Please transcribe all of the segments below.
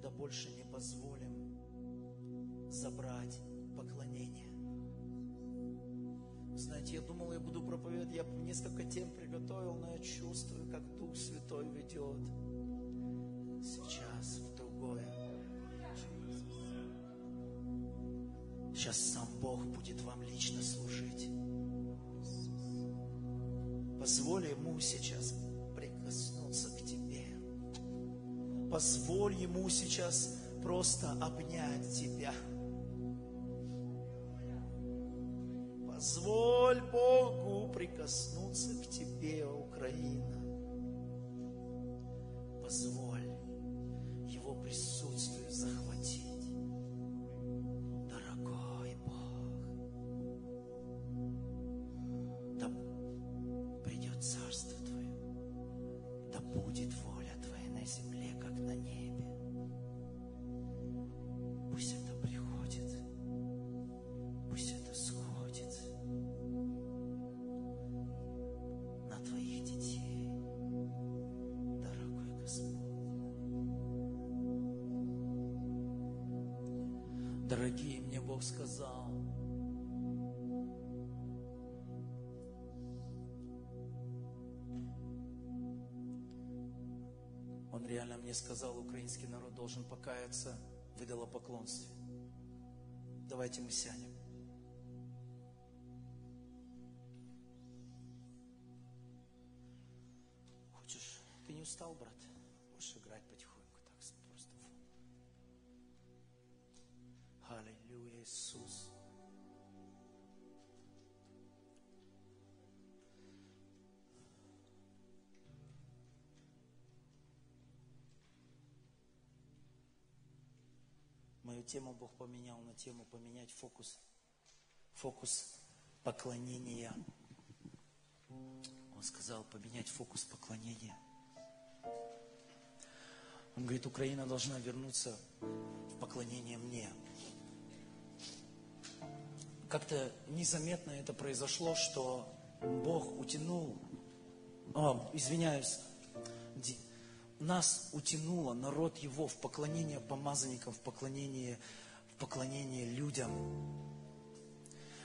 никогда больше не позволим забрать поклонение. Знаете, я думал, я буду проповедовать, я несколько тем приготовил, но я чувствую, как Дух Святой ведет сейчас в другое. Сейчас сам Бог будет вам лично служить. Позволь Ему сейчас Позволь Ему сейчас просто обнять тебя. Позволь Богу прикоснуться к тебе, Украина. Дорогие, мне Бог сказал, Он реально мне сказал, украинский народ должен покаяться в идолопоклонстве. Давайте мы сядем. Тему Бог поменял на тему поменять фокус. Фокус поклонения. Он сказал поменять фокус поклонения. Он говорит, Украина должна вернуться в поклонение мне. Как-то незаметно это произошло, что Бог утянул, о, извиняюсь, ди- нас утянуло, народ его, в поклонение помазанникам, в поклонение, в поклонение людям.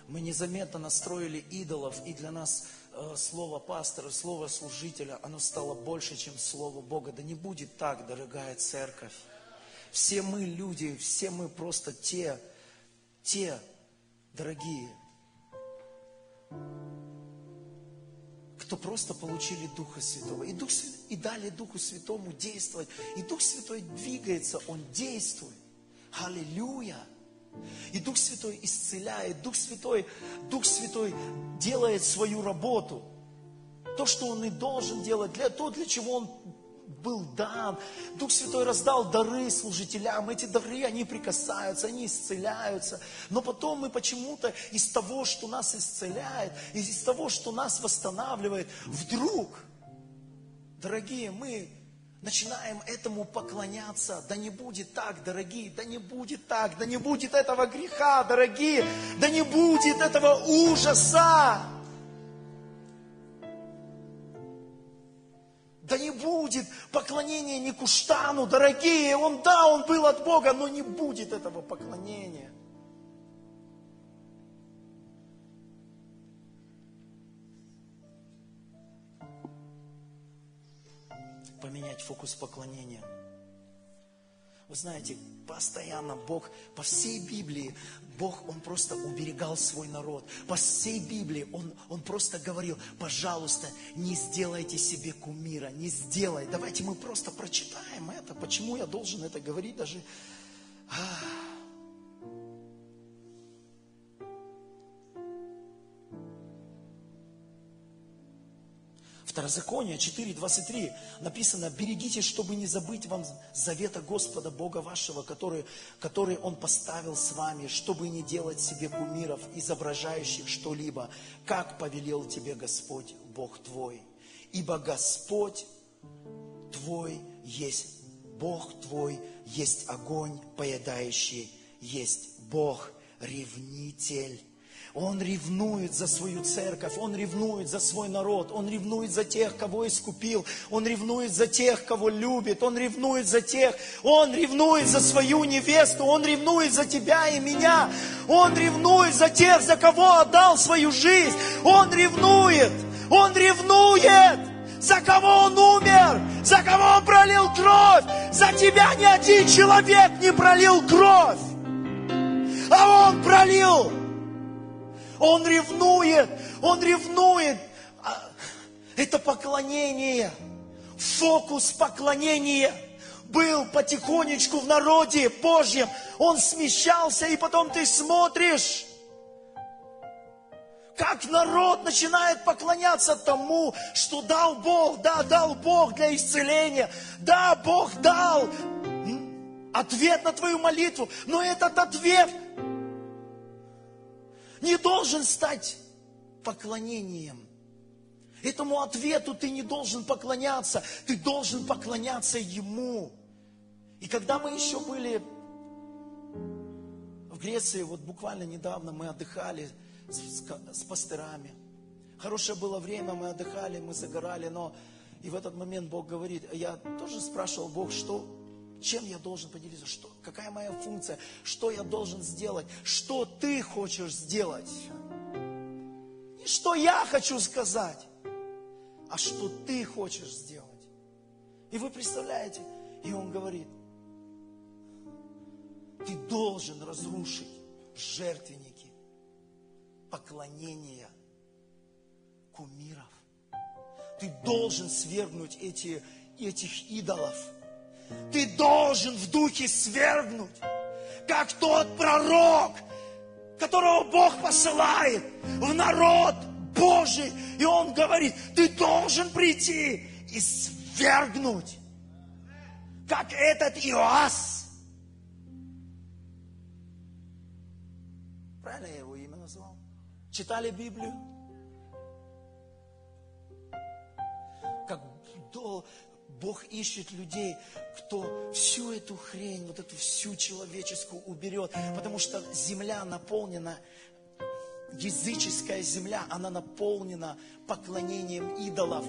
Мы незаметно настроили идолов, и для нас э, слово пастора, слово служителя, оно стало больше, чем слово Бога. Да не будет так, дорогая церковь. Все мы люди, все мы просто те, те, дорогие, кто просто получили Духа Святого. И, Дух, и дали Духу Святому действовать. И Дух Святой двигается, Он действует. Аллилуйя! И Дух Святой исцеляет, Дух Святой, Дух Святой делает свою работу. То, что Он и должен делать, для, то, для чего Он был дан. Дух Святой раздал дары служителям. Эти дары, они прикасаются, они исцеляются. Но потом мы почему-то из того, что нас исцеляет, из того, что нас восстанавливает, вдруг, дорогие, мы начинаем этому поклоняться. Да не будет так, дорогие, да не будет так, да не будет этого греха, дорогие, да не будет этого ужаса. Да не будет поклонения ни Куштану, дорогие. Он, да, он был от Бога, но не будет этого поклонения. Поменять фокус поклонения. Вы знаете, постоянно Бог, по всей Библии, Бог, Он просто уберегал свой народ. По всей Библии Он, он просто говорил, пожалуйста, не сделайте себе кумира, не сделай. Давайте мы просто прочитаем это. Почему я должен это говорить даже? А. Второзаконие 4.23 написано, берегитесь, чтобы не забыть вам завета Господа Бога вашего, который, который Он поставил с вами, чтобы не делать себе кумиров, изображающих что-либо, как повелел тебе Господь Бог твой. Ибо Господь твой есть, Бог твой есть огонь поедающий, есть Бог ревнитель. Он ревнует за свою церковь, Он ревнует за свой народ, Он ревнует за тех, кого искупил, Он ревнует за тех, кого любит, Он ревнует за тех, Он ревнует за свою невесту, Он ревнует за тебя и меня, Он ревнует за тех, за кого отдал свою жизнь, Он ревнует, Он ревнует за кого Он умер, за кого Он пролил кровь. За тебя ни один человек не пролил кровь, а Он пролил он ревнует, он ревнует. А, это поклонение, фокус поклонения был потихонечку в народе Божьем. Он смещался, и потом ты смотришь, как народ начинает поклоняться тому, что дал Бог. Да, дал Бог для исцеления. Да, Бог дал ответ на твою молитву. Но этот ответ не должен стать поклонением. Этому ответу ты не должен поклоняться, ты должен поклоняться Ему. И когда мы еще были в Греции, вот буквально недавно мы отдыхали с, с, с пастырами. Хорошее было время, мы отдыхали, мы загорали, но и в этот момент Бог говорит, я тоже спрашивал Бог, что, чем я должен поделиться, что, какая моя функция, что я должен сделать, что ты хочешь сделать. Не что я хочу сказать, а что ты хочешь сделать. И вы представляете, и он говорит, ты должен разрушить жертвенники поклонения кумиров. Ты должен свергнуть эти, этих идолов – ты должен в духе свергнуть, как тот пророк, которого Бог посылает в народ Божий. И он говорит, ты должен прийти и свергнуть, как этот Иоас. Правильно я его имя назвал? Читали Библию? Как Бог ищет людей, кто всю эту хрень, вот эту всю человеческую уберет, потому что земля наполнена, языческая земля, она наполнена поклонением идолов.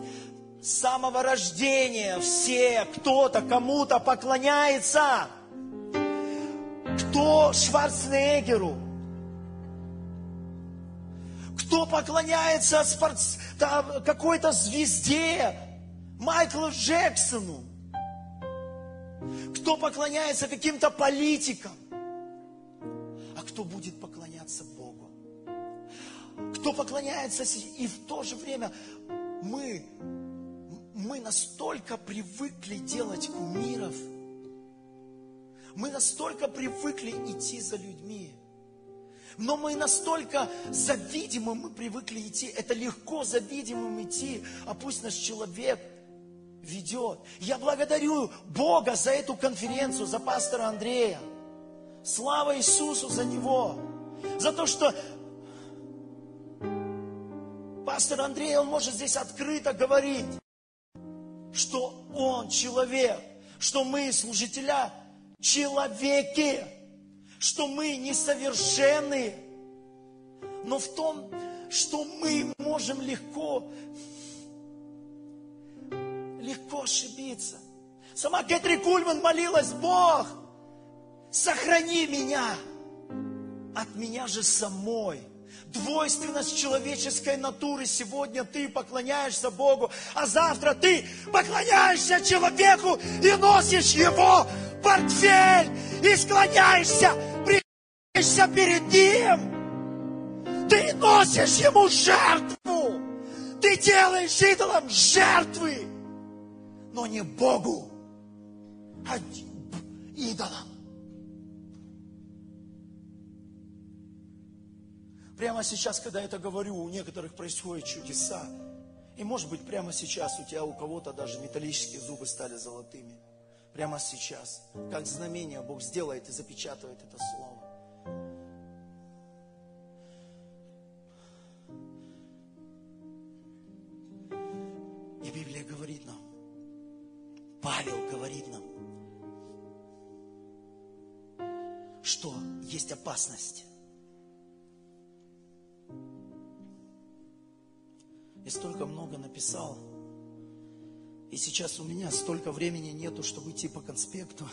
С самого рождения все, кто-то кому-то поклоняется. Кто Шварценеггеру? Кто поклоняется спортс... какой-то звезде? Майклу Джексону, кто поклоняется каким-то политикам, а кто будет поклоняться Богу. Кто поклоняется, и в то же время мы, мы настолько привыкли делать кумиров, мы настолько привыкли идти за людьми, но мы настолько завидимы, мы привыкли идти, это легко завидимым идти, а пусть наш человек – ведет. Я благодарю Бога за эту конференцию, за пастора Андрея. Слава Иисусу за него. За то, что пастор Андрей, он может здесь открыто говорить, что он человек, что мы, служителя, человеки, что мы несовершенны, но в том, что мы можем легко легко ошибиться. Сама Кэтри Кульман молилась, Бог, сохрани меня от меня же самой. Двойственность человеческой натуры. Сегодня ты поклоняешься Богу, а завтра ты поклоняешься человеку и носишь его портфель и склоняешься, прячешься перед ним. Ты носишь ему жертву. Ты делаешь идолом жертвы но не Богу, а идолам. Прямо сейчас, когда я это говорю, у некоторых происходят чудеса. И может быть прямо сейчас у тебя, у кого-то даже металлические зубы стали золотыми. Прямо сейчас. Как знамение Бог сделает и запечатывает это слово. И Библия говорит нам, Павел говорит нам, что есть опасность. и столько много написал. И сейчас у меня столько времени нету, чтобы идти по конспекту.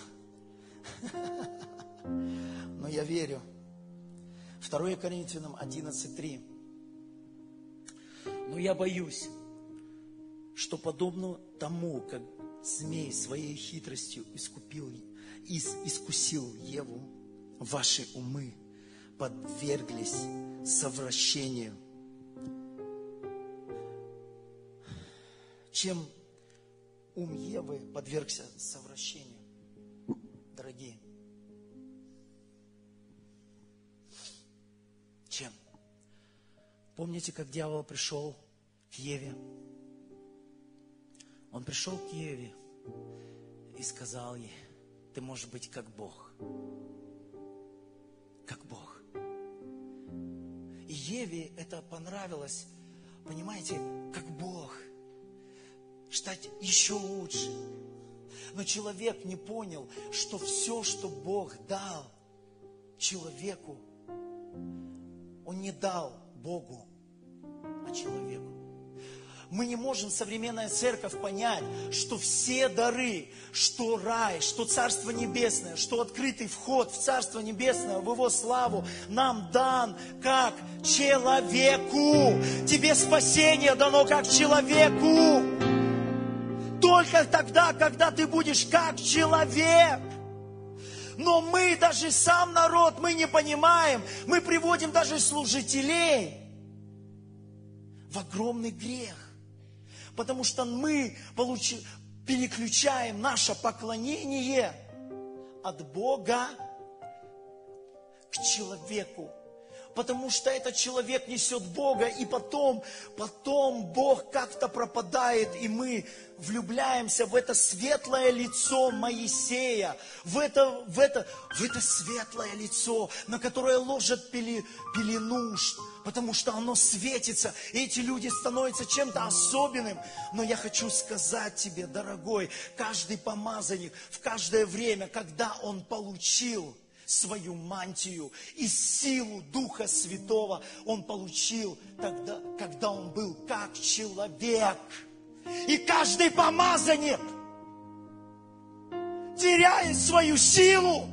Но я верю. 2 Коринфянам 11.3. Но я боюсь, что подобно тому, как змей своей хитростью искупил, ис, искусил Еву, ваши умы подверглись совращению. Чем ум Евы подвергся совращению, дорогие? Чем? Помните, как дьявол пришел к Еве? Он пришел к Еве и сказал ей, ты можешь быть как Бог. Как Бог. И Еве это понравилось, понимаете, как Бог. Стать еще лучше. Но человек не понял, что все, что Бог дал человеку, Он не дал Богу, а человеку. Мы не можем, современная церковь, понять, что все дары, что рай, что Царство Небесное, что открытый вход в Царство Небесное, в Его славу нам дан как человеку. Тебе спасение дано как человеку. Только тогда, когда ты будешь как человек. Но мы, даже сам народ, мы не понимаем. Мы приводим даже служителей в огромный грех. Потому что мы получи, переключаем наше поклонение от Бога к человеку. Потому что этот человек несет Бога, и потом, потом Бог как-то пропадает, и мы влюбляемся в это светлое лицо Моисея, в это, в это, в это светлое лицо, на которое ложат пели, пелену, потому что оно светится, и эти люди становятся чем-то особенным. Но я хочу сказать тебе, дорогой, каждый помазанник в каждое время, когда он получил свою мантию и силу Духа Святого он получил тогда, когда он был как человек. И каждый помазанник теряет свою силу,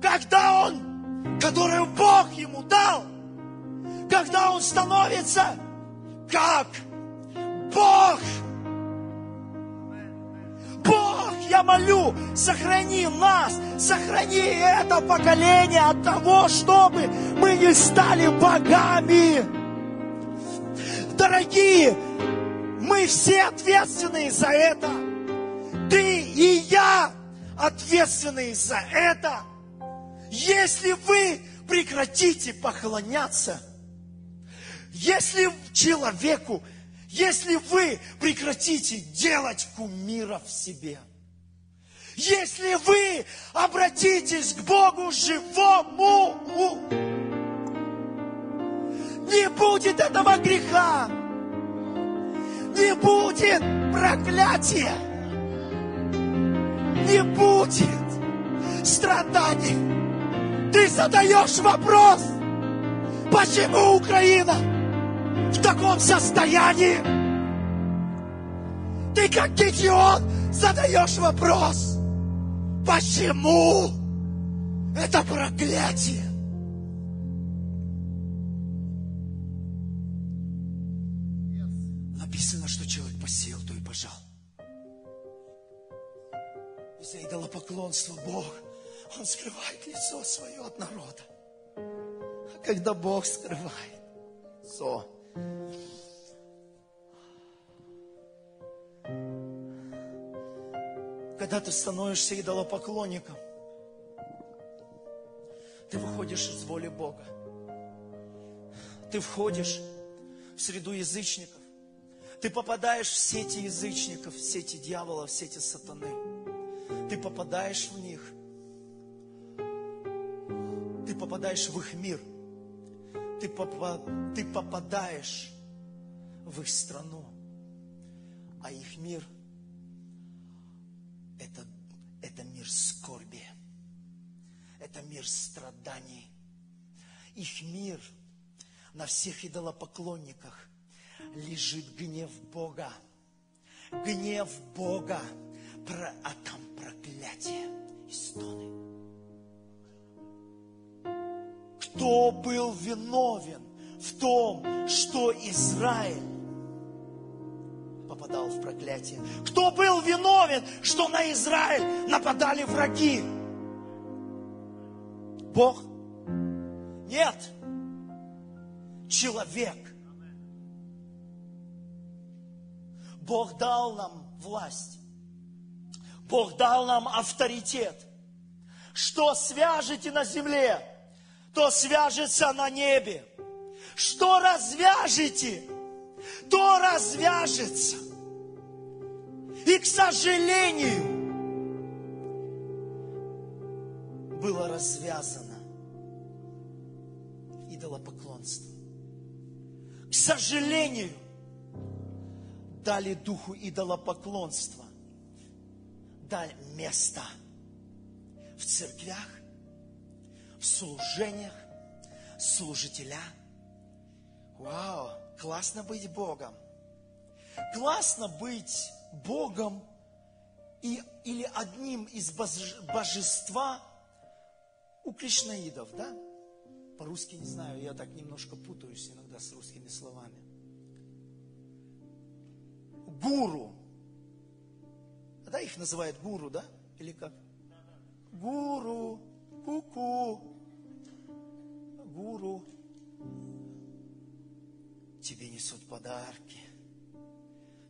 когда он, которую Бог ему дал – когда он становится как Бог. Я молю, сохрани нас, сохрани это поколение от того, чтобы мы не стали богами. Дорогие, мы все ответственны за это. Ты и я ответственны за это. Если вы прекратите поклоняться – если человеку, если вы прекратите делать кумиров в себе, если вы обратитесь к Богу живому, не будет этого греха, не будет проклятия, не будет страданий. Ты задаешь вопрос, почему Украина? в таком состоянии. Ты как Гедеон задаешь вопрос, почему это проклятие? Написано, что человек посеял, то и пожал. За идолопоклонство Бог, Он скрывает лицо свое от народа. А когда Бог скрывает лицо, Когда ты становишься идолопоклонником, ты выходишь из воли Бога. Ты входишь в среду язычников. Ты попадаешь в сети язычников, в сети дьявола, в сети сатаны. Ты попадаешь в них. Ты попадаешь в их мир. Ты, попа ты попадаешь в их страну. А их мир – это, это мир скорби, это мир страданий. Их мир на всех идолопоклонниках лежит гнев Бога. Гнев Бога, а там проклятие и стоны. Кто был виновен в том, что Израиль попадал в проклятие? Кто был виновен, что на Израиль нападали враги? Бог? Нет. Человек. Бог дал нам власть. Бог дал нам авторитет. Что свяжете на земле, то свяжется на небе. Что развяжете, то развяжется. И, к сожалению, было развязано идолопоклонство. К сожалению, дали духу идолопоклонства, дали место в церквях, в служениях, служителя. Вау, классно быть Богом. Классно быть Богом и, или одним из божества у кришнаидов, да? По-русски не знаю, я так немножко путаюсь иногда с русскими словами гуру. Да, их называют гуру, да? Или как? Гуру, куку, гуру. Тебе несут подарки,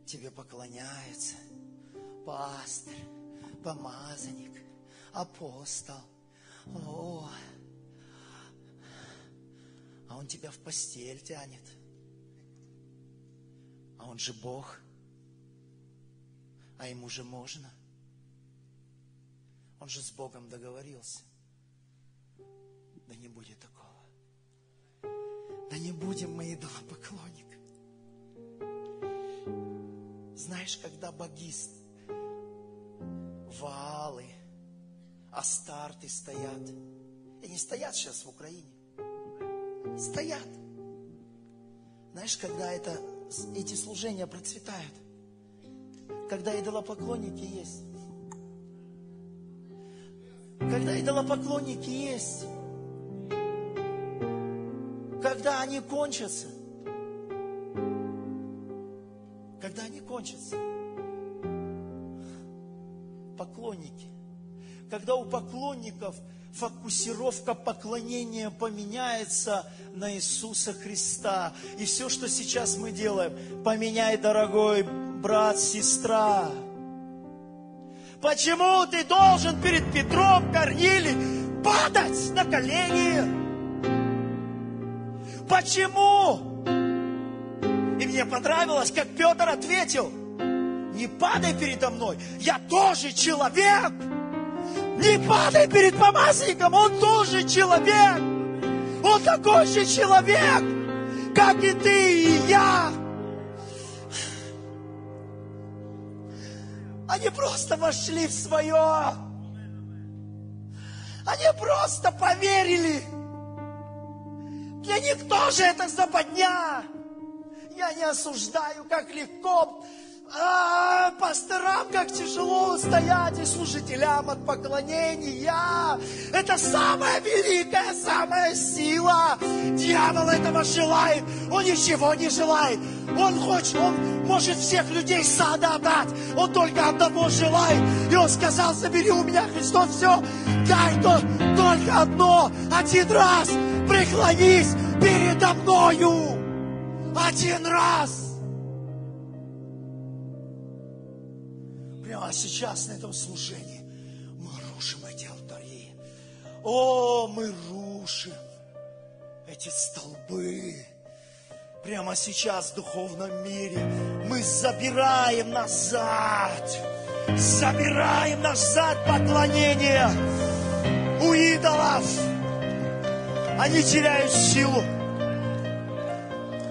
тебе поклоняются пастор, помазанник, апостол. О, а он тебя в постель тянет. А он же Бог – а ему же можно. Он же с Богом договорился. Да не будет такого. Да не будем мы идолопоклонник. Знаешь, когда богист, Ваалы, Астарты стоят. И не стоят сейчас в Украине. Стоят. Знаешь, когда это, эти служения процветают – когда идолопоклонники есть. Когда идолопоклонники есть. Когда они кончатся. Кончатся. Поклонники. Когда у поклонников фокусировка поклонения поменяется на Иисуса Христа. И все, что сейчас мы делаем, поменяй, дорогой брат, сестра. Почему ты должен перед Петром Корнили падать на колени? Почему? Мне понравилось, как Петр ответил, не падай передо мной, я тоже человек. Не падай перед помазанником, он тоже человек. Он такой же человек, как и ты и я. Они просто вошли в свое. Они просто поверили. Для них тоже это западня. Я не осуждаю, как легко а, пасторам как тяжело устоять и служителям от поклонения. Это самая великая, самая сила. Дьявол этого желает. Он ничего не желает. Он хочет, он может всех людей сада отдать. Он только одного желает. И он сказал, забери у меня, Христос, все. Дай то, только одно, один раз. Преклонись передо мною. Один раз. Прямо сейчас на этом служении мы рушим эти алтари. О, мы рушим эти столбы. Прямо сейчас в духовном мире мы забираем назад, забираем назад поклонение у идолов. Они теряют силу.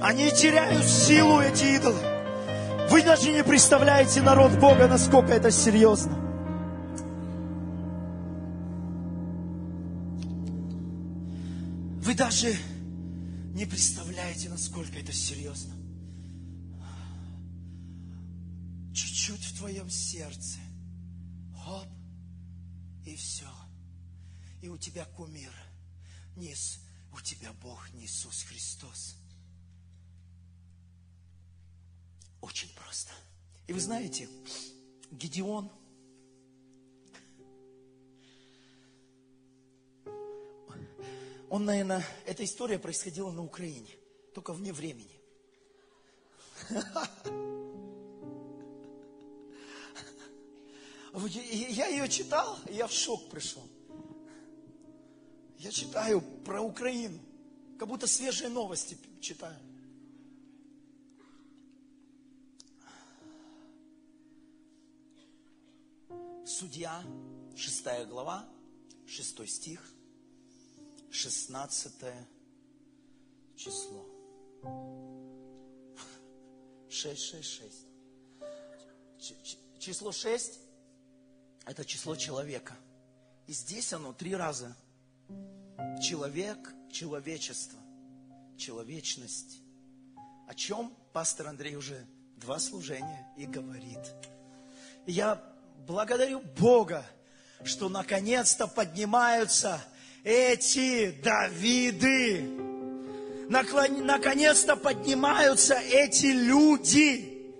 Они теряют силу, эти идолы. Вы даже не представляете народ Бога, насколько это серьезно. Вы даже не представляете, насколько это серьезно. чуть в твоем сердце. Хоп, и все. И у тебя кумир. Низ, у тебя Бог не Иисус Христос. Очень просто. И вы знаете, Гедеон, он, наверное, эта история происходила на Украине, только вне времени. Я ее читал, я в шок пришел. Я читаю про Украину, как будто свежие новости читаю. Судья, шестая глава, шестой стих, шестнадцатое число. Шесть, шесть, шесть. Число шесть – это число человека. И здесь оно три раза. Человек, человечество, человечность. О чем пастор Андрей уже два служения и говорит. Я благодарю Бога, что наконец-то поднимаются эти Давиды. Наконец-то поднимаются эти люди,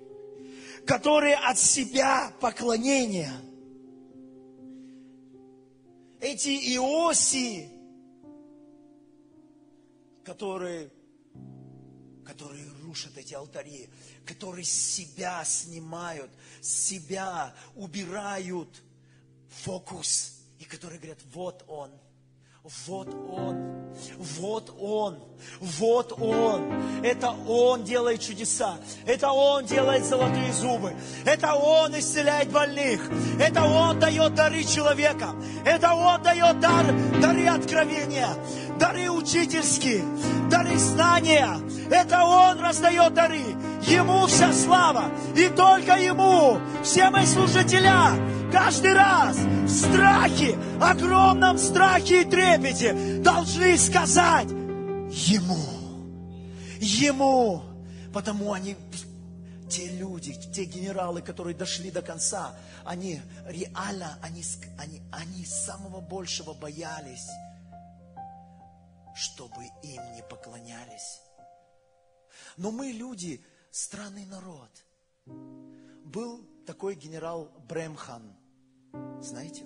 которые от себя поклонения. Эти Иосии, которые, которые рушат эти алтари, которые себя снимают, себя убирают фокус, и которые говорят, вот он – вот Он, вот Он, вот Он. Это Он делает чудеса. Это Он делает золотые зубы. Это Он исцеляет больных. Это Он дает дары человека. Это Он дает дар, дары откровения, дары учительские, дары знания. Это Он раздает дары. Ему вся слава. И только Ему. Все мы служителя каждый раз в страхе, огромном страхе и трепете должны сказать Ему. Ему. Потому они, те люди, те генералы, которые дошли до конца, они реально, они, они, они самого большего боялись, чтобы им не поклонялись. Но мы люди, странный народ. Был такой генерал Бремхан. Знаете?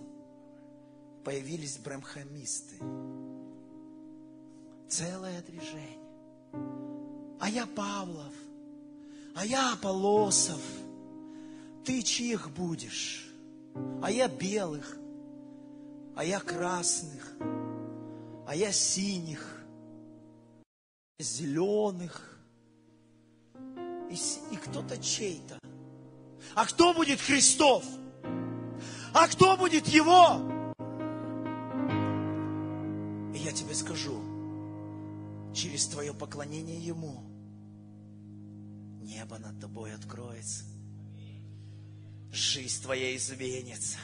Появились бремхамисты. Целое движение. А я Павлов. А я Полосов. Ты чьих будешь? А я белых. А я красных. А я синих. Зеленых. И, и кто-то чей-то. А кто будет Христов? А кто будет Его? И я тебе скажу, через твое поклонение Ему небо над тобой откроется. Жизнь твоя изменится.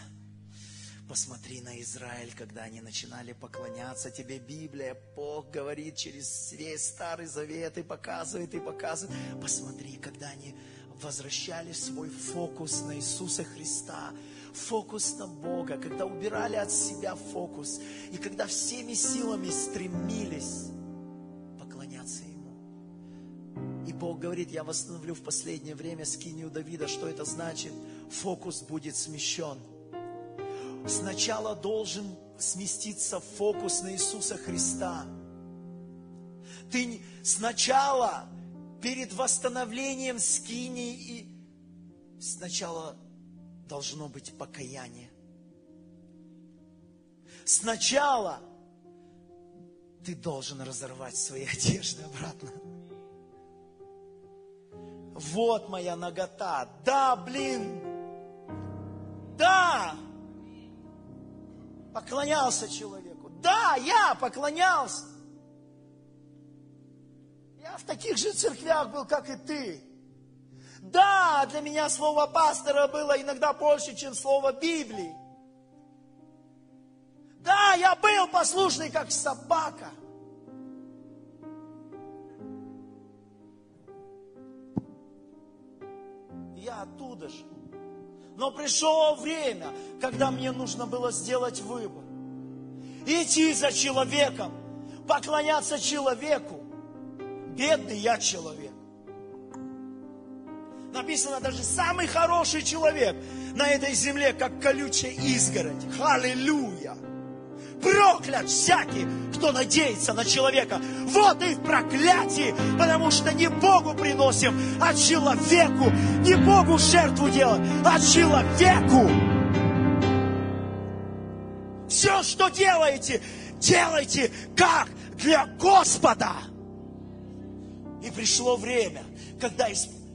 Посмотри на Израиль, когда они начинали поклоняться тебе. Библия, Бог говорит через весь Старый Завет и показывает, и показывает. Посмотри, когда они возвращали свой фокус на Иисуса Христа, фокус на Бога, когда убирали от себя фокус, и когда всеми силами стремились поклоняться Ему. И Бог говорит, я восстановлю в последнее время скинию Давида. Что это значит? Фокус будет смещен. Сначала должен сместиться фокус на Иисуса Христа. Ты сначала перед восстановлением скини и сначала должно быть покаяние. Сначала ты должен разорвать свои одежды обратно. Вот моя нагота. Да, блин. Да. Поклонялся человеку. Да, я поклонялся. Я в таких же церквях был, как и ты. Да, для меня слово пастора было иногда больше, чем слово Библии. Да, я был послушный, как собака. Я оттуда же. Но пришло время, когда мне нужно было сделать выбор. Идти за человеком, поклоняться человеку. Бедный я человек. Написано, даже самый хороший человек на этой земле, как колючая изгородь. Аллилуйя! Проклят всякий, кто надеется на человека. Вот и в проклятии, потому что не Богу приносим, а человеку. Не Богу жертву делать, а человеку. Все, что делаете, делайте как для Господа. И пришло время, когда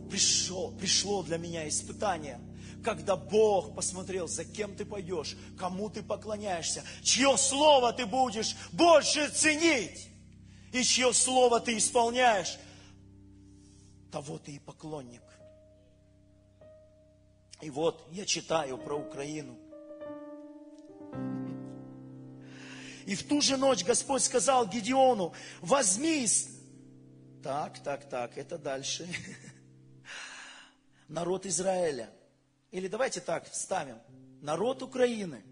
пришло, пришло для меня испытание – когда Бог посмотрел, за кем ты пойдешь, кому ты поклоняешься, чье слово ты будешь больше ценить, и чье слово ты исполняешь, того ты и поклонник. И вот я читаю про Украину. И в ту же ночь Господь сказал Гедеону, возьми... Так, так, так, это дальше. Народ Израиля – или давайте так вставим. Народ Украины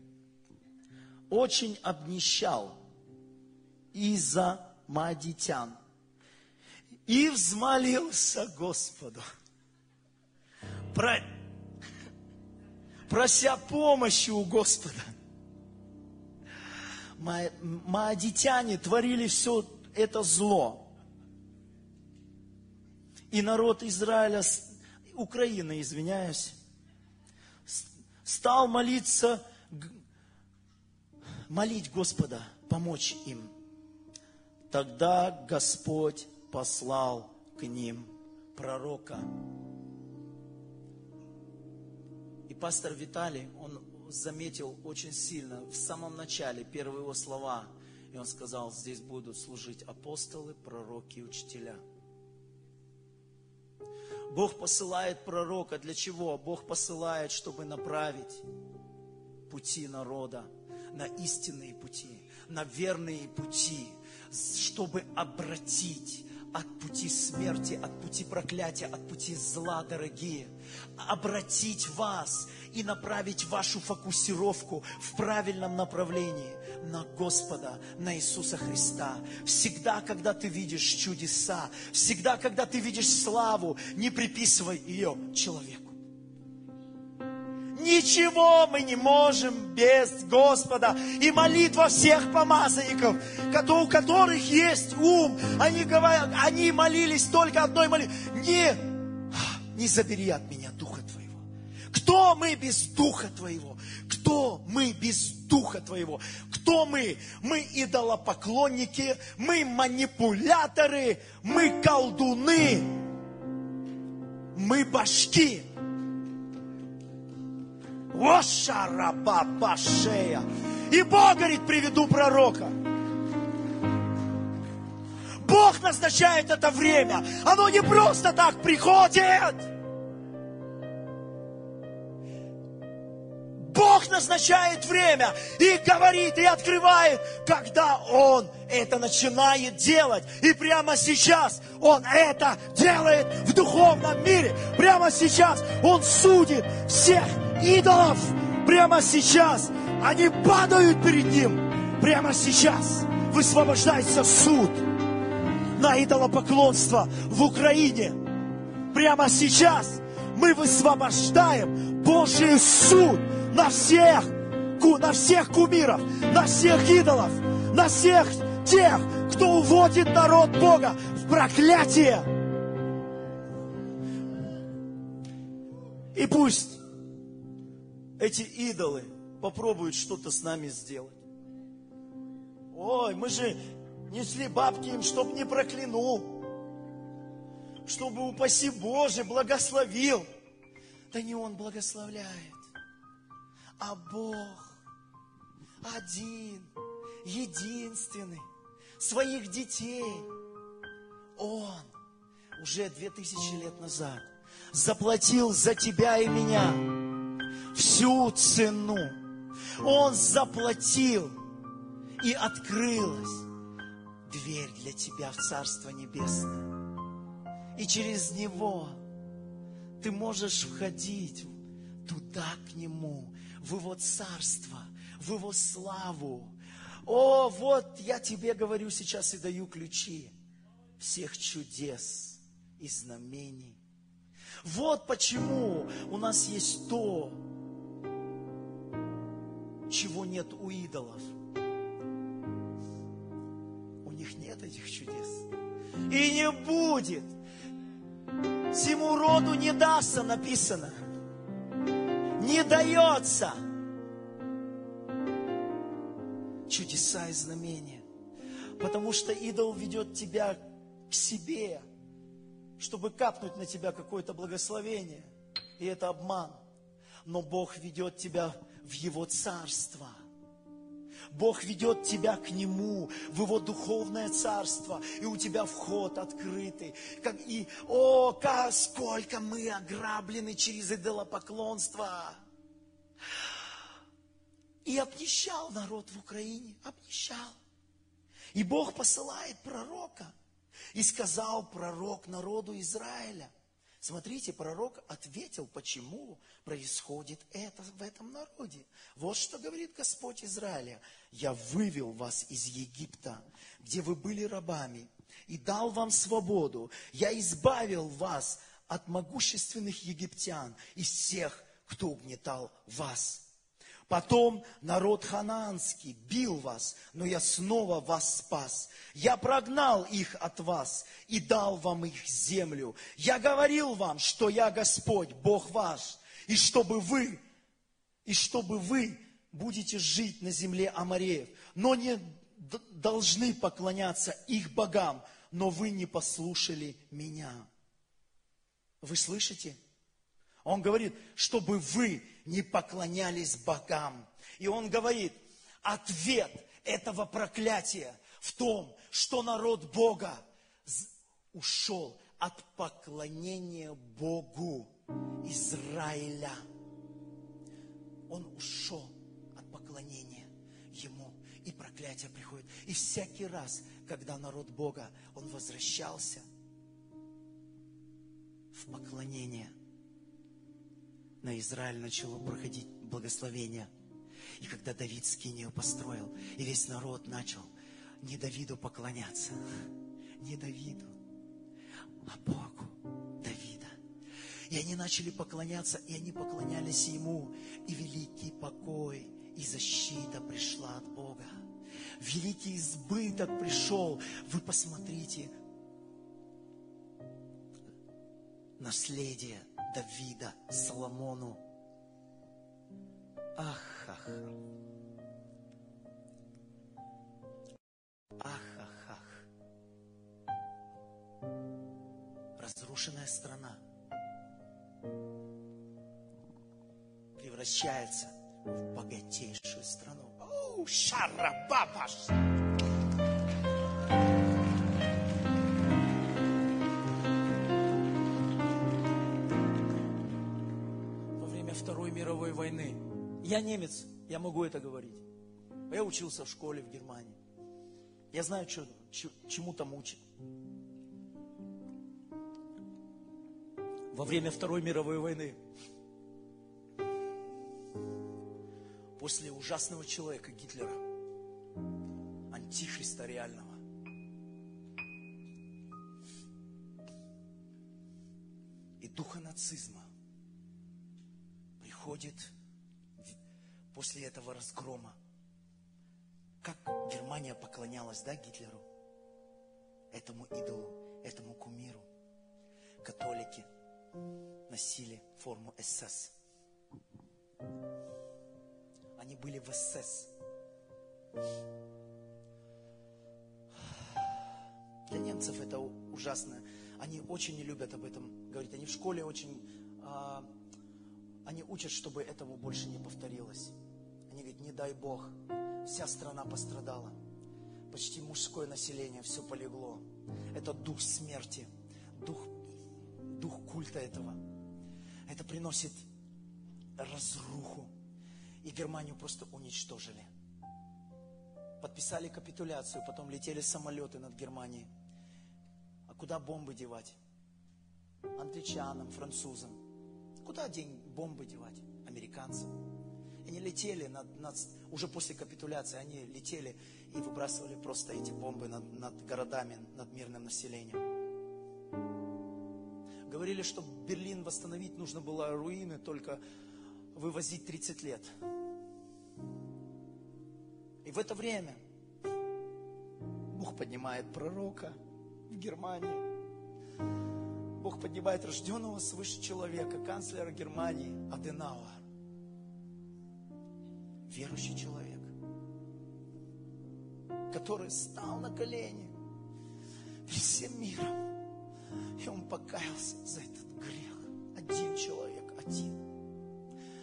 очень обнищал из-за маадитян. И взмолился Господу, про... прося помощи у Господа. Маадитяне творили все это зло. И народ Израиля, Украины, извиняюсь, стал молиться, молить Господа, помочь им. Тогда Господь послал к ним пророка. И пастор Виталий, он заметил очень сильно в самом начале первые его слова. И он сказал, здесь будут служить апостолы, пророки учителя – Бог посылает пророка. Для чего? Бог посылает, чтобы направить пути народа на истинные пути, на верные пути, чтобы обратить от пути смерти, от пути проклятия, от пути зла, дорогие. Обратить вас и направить вашу фокусировку в правильном направлении на Господа, на Иисуса Христа. Всегда, когда ты видишь чудеса, всегда, когда ты видишь славу, не приписывай ее человеку. Ничего мы не можем без Господа. И молитва всех помазанников, у которых есть ум, они, говорят, они молились только одной молитвой. Не, не забери от меня Духа Твоего. Кто мы без Духа Твоего? Кто мы без Духа Твоего? Кто мы? Мы идолопоклонники, мы манипуляторы, мы колдуны, мы башки. Ошарабабашея. И Бог говорит, приведу пророка. Бог назначает это время. Оно не просто так приходит. Бог назначает время и говорит, и открывает, когда Он это начинает делать. И прямо сейчас Он это делает в духовном мире. Прямо сейчас Он судит всех идолов. Прямо сейчас они падают перед Ним. Прямо сейчас высвобождается суд на идолопоклонство в Украине. Прямо сейчас мы высвобождаем Божий суд на всех, на всех кумиров, на всех идолов, на всех тех, кто уводит народ Бога в проклятие. И пусть эти идолы попробуют что-то с нами сделать. Ой, мы же несли бабки им, чтоб не проклянул, чтобы, упаси Боже, благословил. Да не Он благословляет а Бог один, единственный, своих детей. Он уже две тысячи лет назад заплатил за тебя и меня всю цену. Он заплатил, и открылась дверь для тебя в Царство Небесное. И через него ты можешь входить туда к Нему, в Его царство, в Его славу. О, вот я тебе говорю сейчас и даю ключи всех чудес и знамений. Вот почему у нас есть то, чего нет у идолов. У них нет этих чудес. И не будет. Всему роду не дастся, написано. Не дается. Чудеса и знамения. Потому что идол ведет тебя к себе, чтобы капнуть на тебя какое-то благословение. И это обман. Но Бог ведет тебя в Его царство. Бог ведет тебя к Нему, в Его духовное царство, и у тебя вход открытый. Как, и, о, как, сколько мы ограблены через идолопоклонство. И обнищал народ в Украине, обнищал. И Бог посылает пророка. И сказал пророк народу Израиля, Смотрите, пророк ответил, почему происходит это в этом народе. Вот что говорит Господь Израиля. «Я вывел вас из Египта, где вы были рабами, и дал вам свободу. Я избавил вас от могущественных египтян, из всех, кто угнетал вас». Потом народ ханаанский бил вас, но я снова вас спас. Я прогнал их от вас и дал вам их землю. Я говорил вам, что я Господь, Бог ваш, и чтобы вы, и чтобы вы будете жить на земле Амареев, но не должны поклоняться их богам, но вы не послушали меня. Вы слышите? Он говорит, чтобы вы не поклонялись богам. И он говорит, ответ этого проклятия в том, что народ Бога ушел от поклонения Богу Израиля. Он ушел от поклонения Ему, и проклятие приходит. И всякий раз, когда народ Бога, он возвращался в поклонение – на Израиль начало проходить благословение. И когда Давид скинию построил, и весь народ начал не Давиду поклоняться, не Давиду, а Богу Давида. И они начали поклоняться, и они поклонялись Ему, и великий покой и защита пришла от Бога. Великий избыток пришел. Вы посмотрите, наследие Давида, Соломону. Ах, ах, ах, ах, ах. Разрушенная страна превращается в богатейшую страну. Шарабабаш! Войны. Я немец, я могу это говорить. Я учился в школе в Германии. Я знаю, что, чему там учат. Во время Второй мировой войны, после ужасного человека Гитлера, антихриста реального, и духа нацизма, приходит после этого разгрома. Как Германия поклонялась, да, Гитлеру? Этому идолу, этому кумиру. Католики носили форму СС. Они были в СС. Для немцев это ужасно. Они очень не любят об этом говорить. Они в школе очень а, они учат, чтобы этому больше не повторилось. Они говорят, не дай Бог, вся страна пострадала. Почти мужское население, все полегло. Это дух смерти, дух, дух культа этого. Это приносит разруху. И Германию просто уничтожили. Подписали капитуляцию, потом летели самолеты над Германией. А куда бомбы девать? Англичанам, французам. Куда день бомбы девать, американцы. Они летели над, над, уже после капитуляции, они летели и выбрасывали просто эти бомбы над, над городами, над мирным населением. Говорили, что Берлин восстановить нужно было руины, только вывозить 30 лет. И в это время Бог поднимает пророка в Германии. Бог поднимает рожденного свыше человека, канцлера Германии Аденауа. Верующий человек, который стал на колени перед всем миром. И он покаялся за этот грех. Один человек, один.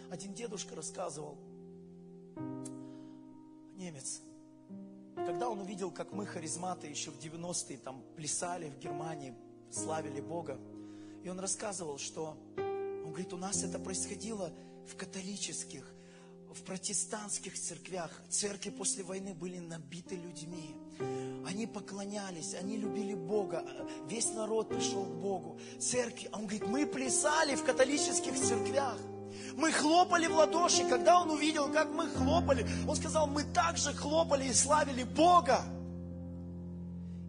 Один дедушка рассказывал, немец, когда он увидел, как мы, харизматы, еще в 90-е там плясали в Германии, славили Бога, и он рассказывал, что, он говорит, у нас это происходило в католических, в протестантских церквях. Церкви после войны были набиты людьми. Они поклонялись, они любили Бога. Весь народ пришел к Богу. Церкви, а он говорит, мы плясали в католических церквях. Мы хлопали в ладоши. Когда он увидел, как мы хлопали, он сказал, мы также хлопали и славили Бога.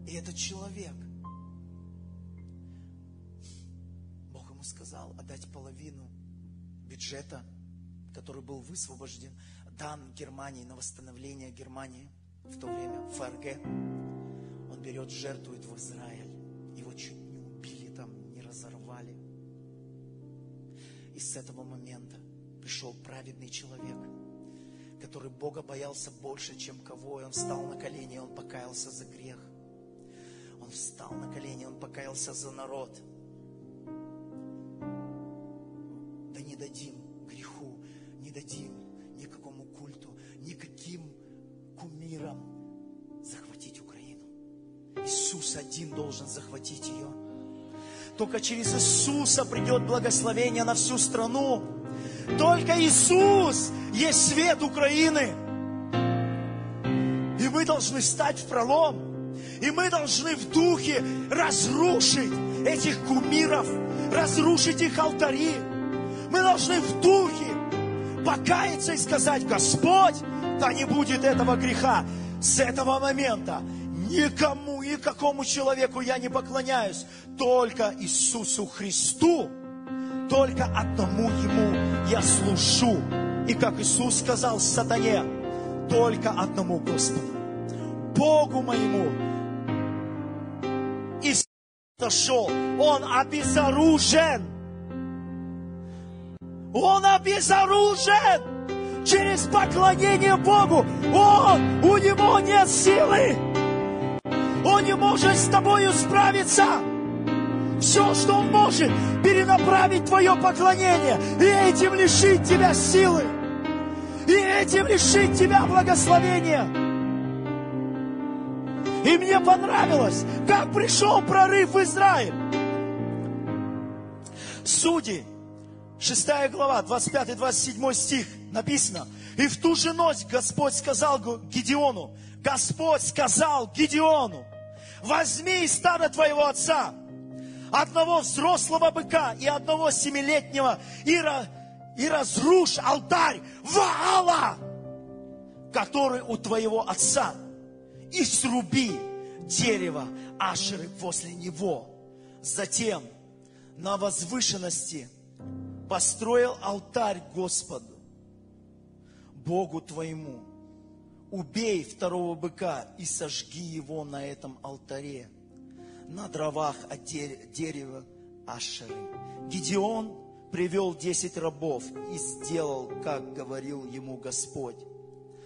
И этот человек, сказал отдать половину бюджета, который был высвобожден, дан Германии на восстановление Германии в то время, ФРГ. Он берет, жертвует в Израиль. Его чуть не убили там, не разорвали. И с этого момента пришел праведный человек, который Бога боялся больше, чем кого. И он встал на колени, и он покаялся за грех. Он встал на колени, он покаялся за народ. Дадим греху, не дадим никакому культу, никаким кумирам захватить Украину. Иисус один должен захватить ее. Только через Иисуса придет благословение на всю страну. Только Иисус есть свет Украины. И мы должны стать в пролом. И мы должны в духе разрушить этих кумиров, разрушить их алтари. Мы должны в духе покаяться и сказать, Господь, да не будет этого греха. С этого момента никому, никакому человеку я не поклоняюсь, только Иисусу Христу, только одному Ему я служу. И как Иисус сказал сатане, только одному Господу, Богу моему. И дошел, Он обезоружен. Он обезоружен через поклонение Богу. Он, у него нет силы. Он не может с тобою справиться. Все, что Он может, перенаправить твое поклонение и этим лишить тебя силы. И этим лишить тебя благословения. И мне понравилось, как пришел прорыв в Израиль. Судьи, 6 глава, 25-27 стих написано. И в ту же ночь Господь сказал Гедеону, Господь сказал Гедеону, возьми из стада твоего отца одного взрослого быка и одного семилетнего и, и разрушь алтарь Ваала, который у твоего отца, и сруби дерево Ашеры после него. Затем на возвышенности построил алтарь Господу, Богу твоему. Убей второго быка и сожги его на этом алтаре, на дровах от дерева Ашеры. Гедеон привел десять рабов и сделал, как говорил ему Господь.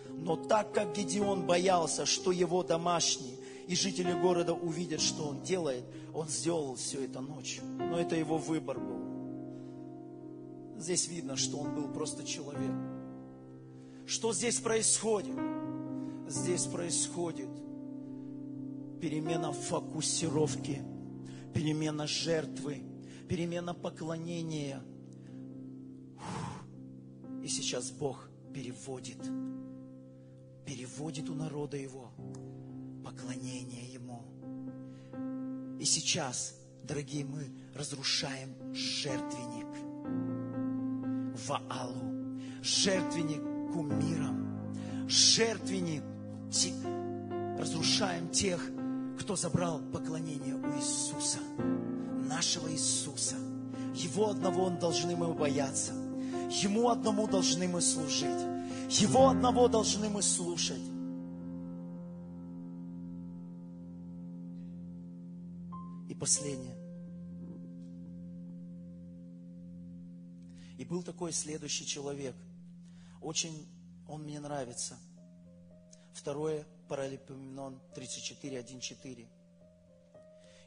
Но так как Гедеон боялся, что его домашние и жители города увидят, что он делает, он сделал все это ночью. Но это его выбор был. Здесь видно, что он был просто человек. Что здесь происходит? Здесь происходит перемена фокусировки, перемена жертвы, перемена поклонения. И сейчас Бог переводит, переводит у народа его поклонение Ему. И сейчас, дорогие, мы разрушаем жертвенник Ваалу, жертвенник кумирам, жертвенник, разрушаем тех, кто забрал поклонение у Иисуса, нашего Иисуса. Его одного должны мы бояться. Ему одному должны мы служить. Его одного должны мы слушать. И последнее. И был такой следующий человек. Очень он мне нравится. Второе, Паралипоменон 34, 1, 4.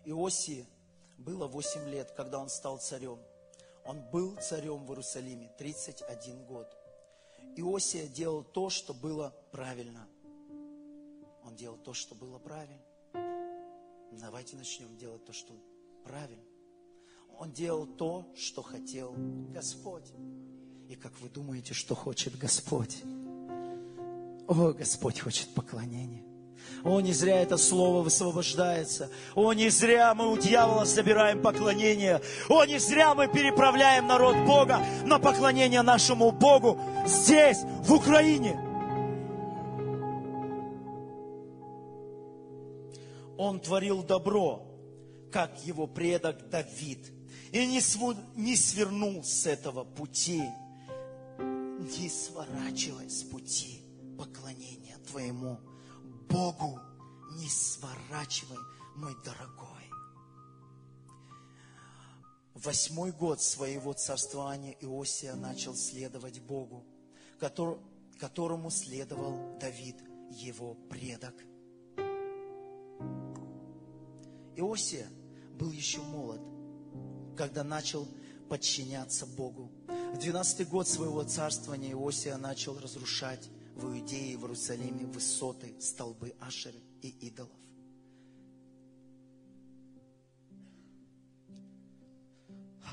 Иосии было 8 лет, когда он стал царем. Он был царем в Иерусалиме 31 год. Иосия делал то, что было правильно. Он делал то, что было правильно. Давайте начнем делать то, что правильно. Он делал то, что хотел Господь. И как вы думаете, что хочет Господь? О, Господь хочет поклонения. О, не зря это слово высвобождается. О, не зря мы у дьявола собираем поклонение. О, не зря мы переправляем народ Бога на поклонение нашему Богу здесь, в Украине. Он творил добро, как его предок Давид, и не, сву, не свернул с этого пути, не сворачивай с пути поклонения твоему Богу не сворачивай, мой дорогой. Восьмой год своего царствования Иосия начал следовать Богу, которому следовал Давид, его предок. Иосия был еще молод, когда начал подчиняться Богу. В двенадцатый год своего царствования Иосия начал разрушать в Иудее и в Иерусалиме высоты, столбы Ашеры и идолов.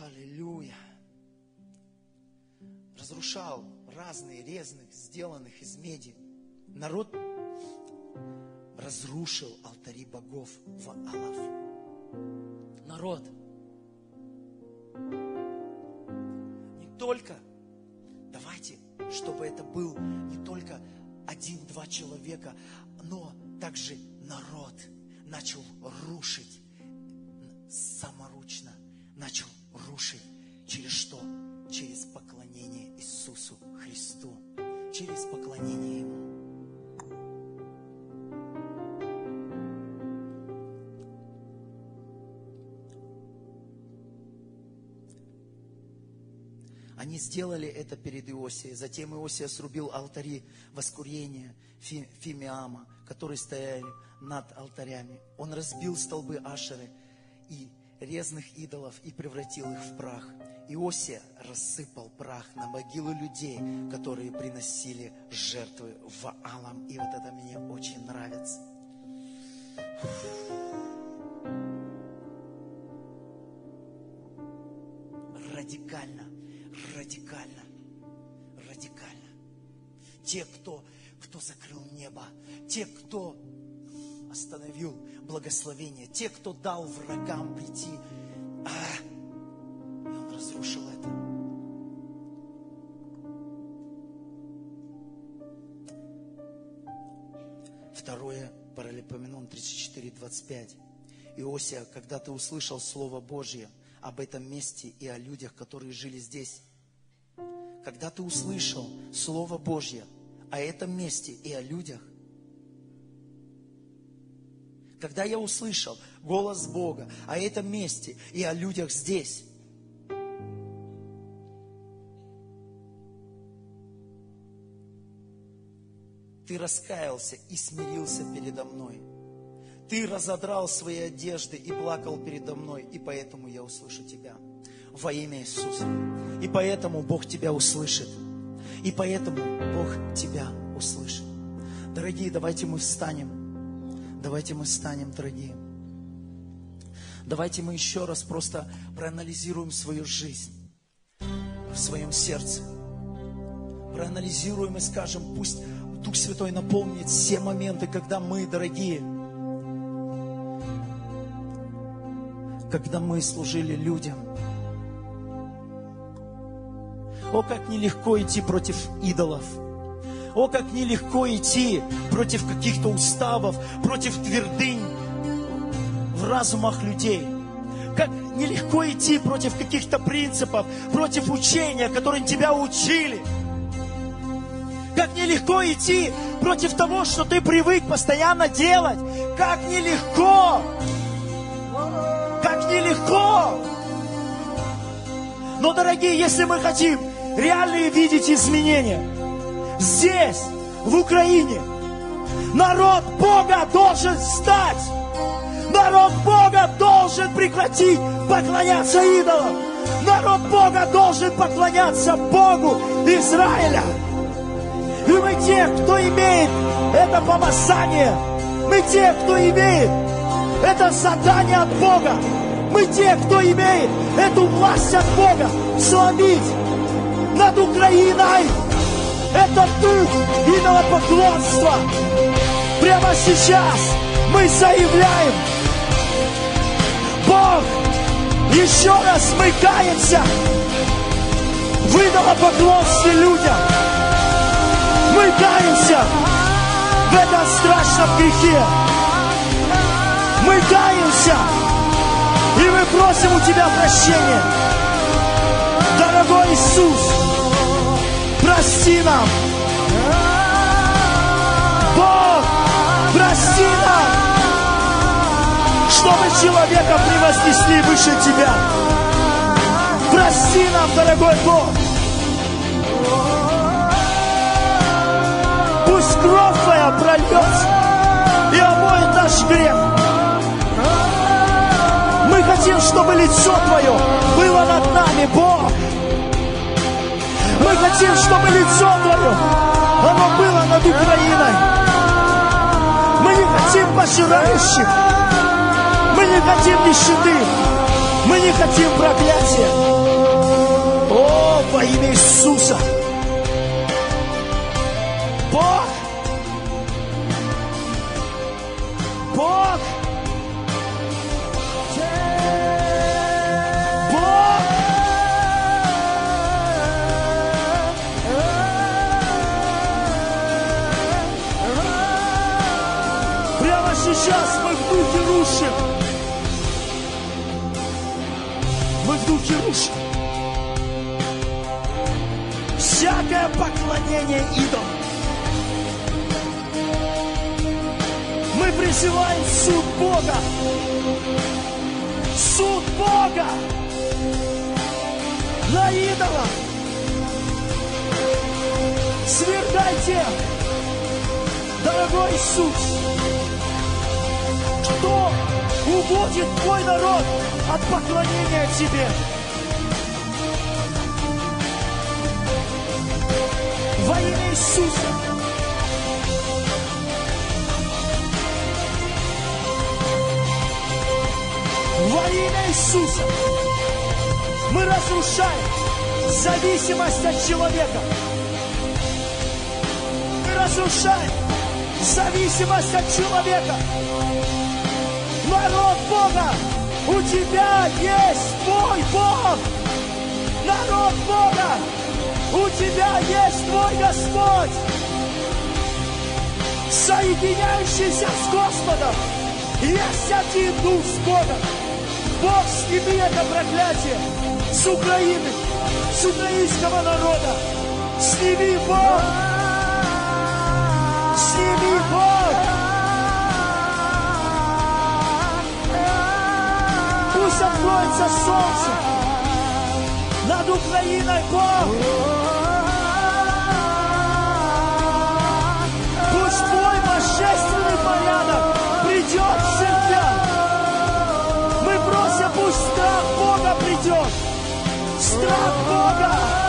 Аллилуйя. Разрушал разные резных, сделанных из меди. Народ разрушил алтари богов в Алав. Народ не только чтобы это был не только один-два человека, но также народ начал рушить саморучно, начал рушить через что? Через поклонение Иисусу Христу, через поклонение Ему. Сделали это перед Иосией. Затем Иосия срубил алтари воскурения Фимиама, которые стояли над алтарями. Он разбил столбы Ашеры и резных идолов и превратил их в прах. Иосия рассыпал прах на могилы людей, которые приносили жертвы Ваалам. И вот это мне очень нравится. Радикально радикально, радикально. Те, кто, кто закрыл небо, те, кто остановил благословение, те, кто дал врагам прийти, а, и он разрушил это. Второе, Паралипоменон 34, 25. Иосия, когда ты услышал Слово Божье об этом месте и о людях, которые жили здесь, когда ты услышал Слово Божье о этом месте и о людях, когда я услышал голос Бога о этом месте и о людях здесь, ты раскаялся и смирился передо мной. Ты разодрал свои одежды и плакал передо мной, и поэтому я услышу тебя во имя Иисуса. И поэтому Бог тебя услышит. И поэтому Бог тебя услышит. Дорогие, давайте мы встанем. Давайте мы встанем, дорогие. Давайте мы еще раз просто проанализируем свою жизнь в своем сердце. Проанализируем и скажем, пусть Дух Святой наполнит все моменты, когда мы, дорогие, когда мы служили людям, О, как нелегко идти против идолов. О, как нелегко идти против каких-то уставов, против твердынь в разумах людей. Как нелегко идти против каких-то принципов, против учения, которым тебя учили. Как нелегко идти против того, что ты привык постоянно делать. Как нелегко. Как нелегко. Но, дорогие, если мы хотим реальные видеть изменения, здесь, в Украине, народ Бога должен стать. Народ Бога должен прекратить поклоняться идолам. Народ Бога должен поклоняться Богу Израиля. И мы те, кто имеет это помазание. Мы те, кто имеет это задание от Бога. Мы те, кто имеет эту власть от Бога сломить над Украиной этот дух идолопоклонства. Прямо сейчас мы заявляем, Бог, еще раз мы каемся в идолопоклонстве людям. Мы каемся в этом страшном грехе. Мы каемся, и мы просим у Тебя прощения. Дорогой Иисус, прости нам. Бог, прости нам, что мы человека превознесли выше Тебя. Прости нам, дорогой Бог. Пусть кровь Твоя прольется и омоет наш грех. Мы хотим, чтобы лицо Твое было над нами, Бог. Хотим, чтобы лицо Твое, оно было над Украиной. Мы не хотим пожирающих. Мы не хотим нищеты. Мы не хотим проклятия. О, во имя Иисуса. Рушим. Всякое поклонение идолам. Мы призываем суд Бога. Суд Бога на идола. Свергайте, дорогой Иисус, кто уводит твой народ от поклонения Тебе. Иисуса мы разрушаем зависимость от человека. Мы разрушаем зависимость от человека. Народ Бога, у тебя есть твой Бог. Народ Бога, у тебя есть твой Господь. Соединяющийся с Господом. Есть один Дух с Богом. Бог, сними это проклятие с Украины, с украинского народа. Сними, Бог! Сними, Бог! Пусть откроется солнце над Украиной, Бог! Estratoga!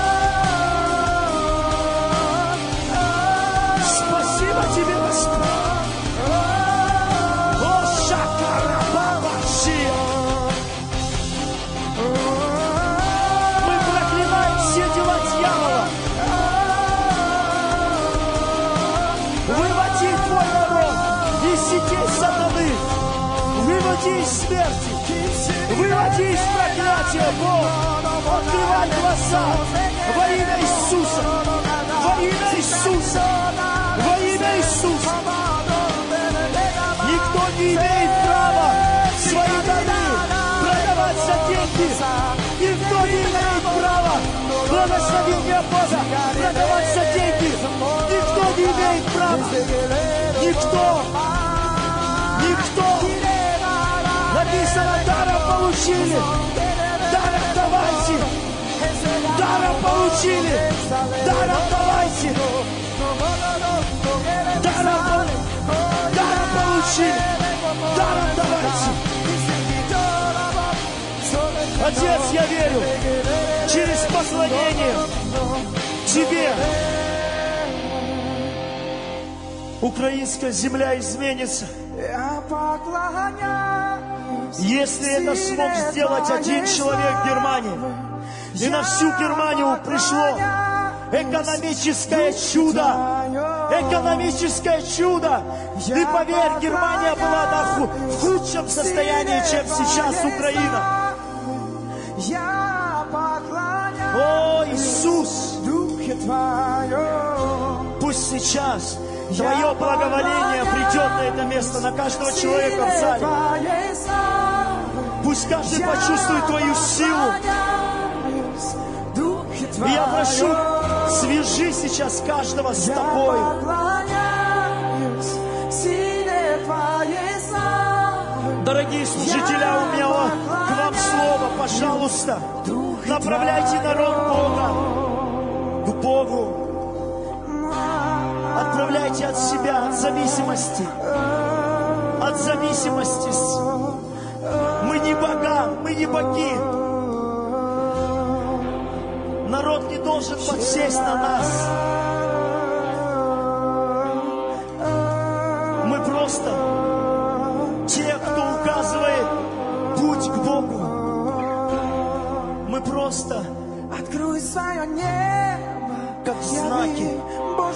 Никто. Никто. Написано, даром получили. Даром давайте. Даром получили. Даром давайте. Даром, даром получили. Даром давайте. Отец, я верю, через поклонение Тебе украинская земля изменится. Если это смог сделать один человек в Германии, и на всю Германию пришло экономическое чудо, экономическое чудо. И поверь, Германия была на ху- в худшем состоянии, чем сейчас Украина. О, Иисус, пусть сейчас Твое благоволение придет на это место, на каждого человека в зале. Пусть каждый почувствует Твою силу. И я прошу, свяжи сейчас каждого с Тобой. Дорогие служителя, у меня к вам слово, пожалуйста. Направляйте народ Бога к Богу. Отправляйте от себя, от зависимости. От зависимости. Мы не бога, мы не боги. Народ не должен подсесть на нас. Мы просто те, кто указывает путь к Богу. Мы просто Открой свое небо, Как знаки.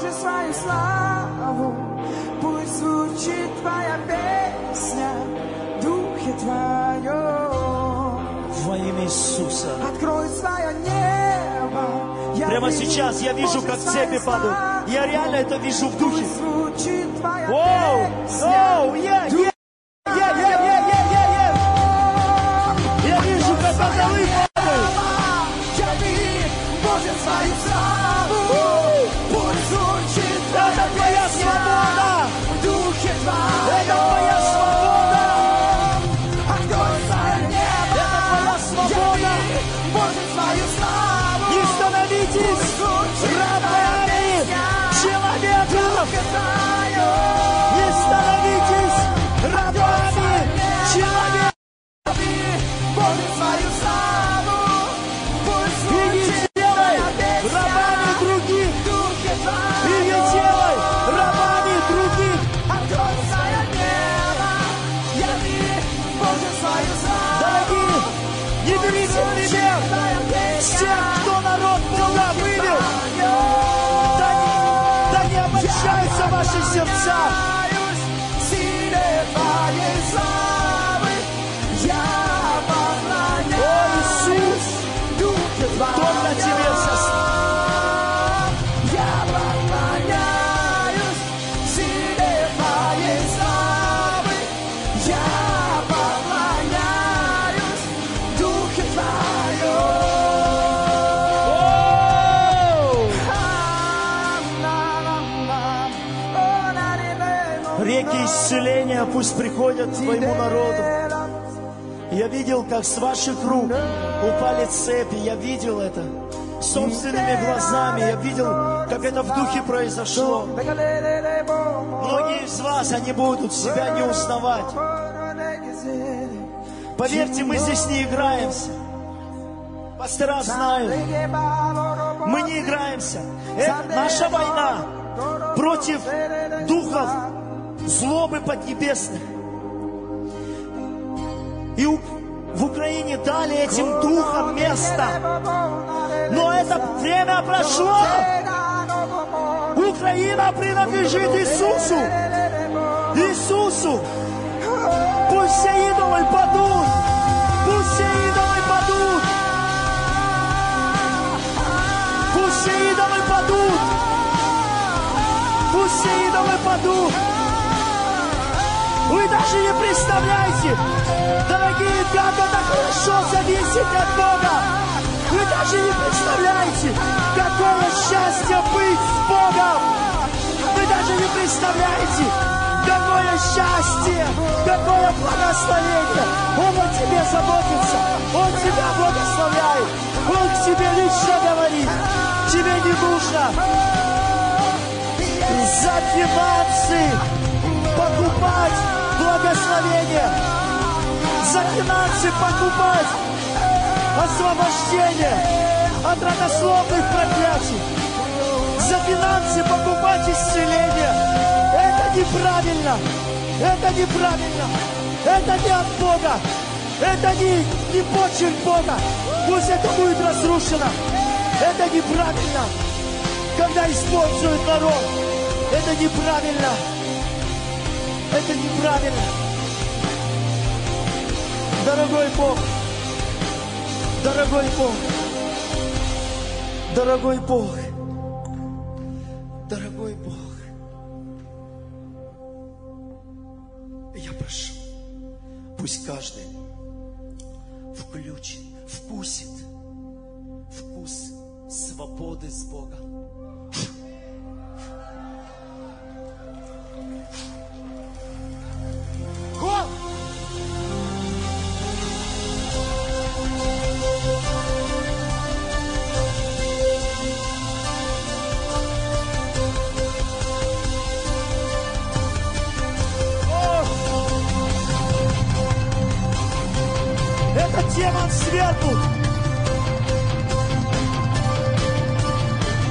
Боже, свою славу. Пусть звучит Твоя песня, Духе Твоем. во имя Иисуса. Открой свое небо. яви, Прямо сейчас я вижу, как цепи падают. Я реально это вижу в духе. Пусть звучит Твоя Оу! песня. Оу! Е! Е! Пусть приходят к Твоему народу. Я видел, как с ваших рук упали цепи. Я видел это собственными глазами. Я видел, как это в духе произошло. Многие из вас, они будут себя не узнавать. Поверьте, мы здесь не играемся. Пастора знают, мы не играемся. Это наша война против духов злобы поднебесных. И в Украине дали этим духам место. Но это время прошло. Украина принадлежит Иисусу. Иисусу. Пусть все идолы падут. Пусть все идолы падут. Пусть все идолы падут. Пусть все идолы падут. Вы даже не представляете, дорогие, как это хорошо зависит от Бога. Вы даже не представляете, какое счастье быть с Богом. Вы даже не представляете, какое счастье, какое благословение. Он о тебе заботится, он тебя благословляет, он к тебе лично говорит. Тебе не нужно загибаться покупать благословение, за финансы покупать освобождение от родословных проклятий, за финансы покупать исцеление. Это неправильно, это неправильно, это не от Бога, это не, не почерк Бога. Пусть это будет разрушено. Это неправильно, когда используют народ. Это неправильно. Это неправильно. Дорогой Бог, дорогой Бог, дорогой Бог, дорогой Бог, я прошу, пусть каждый включит, вкусит вкус свободы с Богом. Гол! Это демон сверху.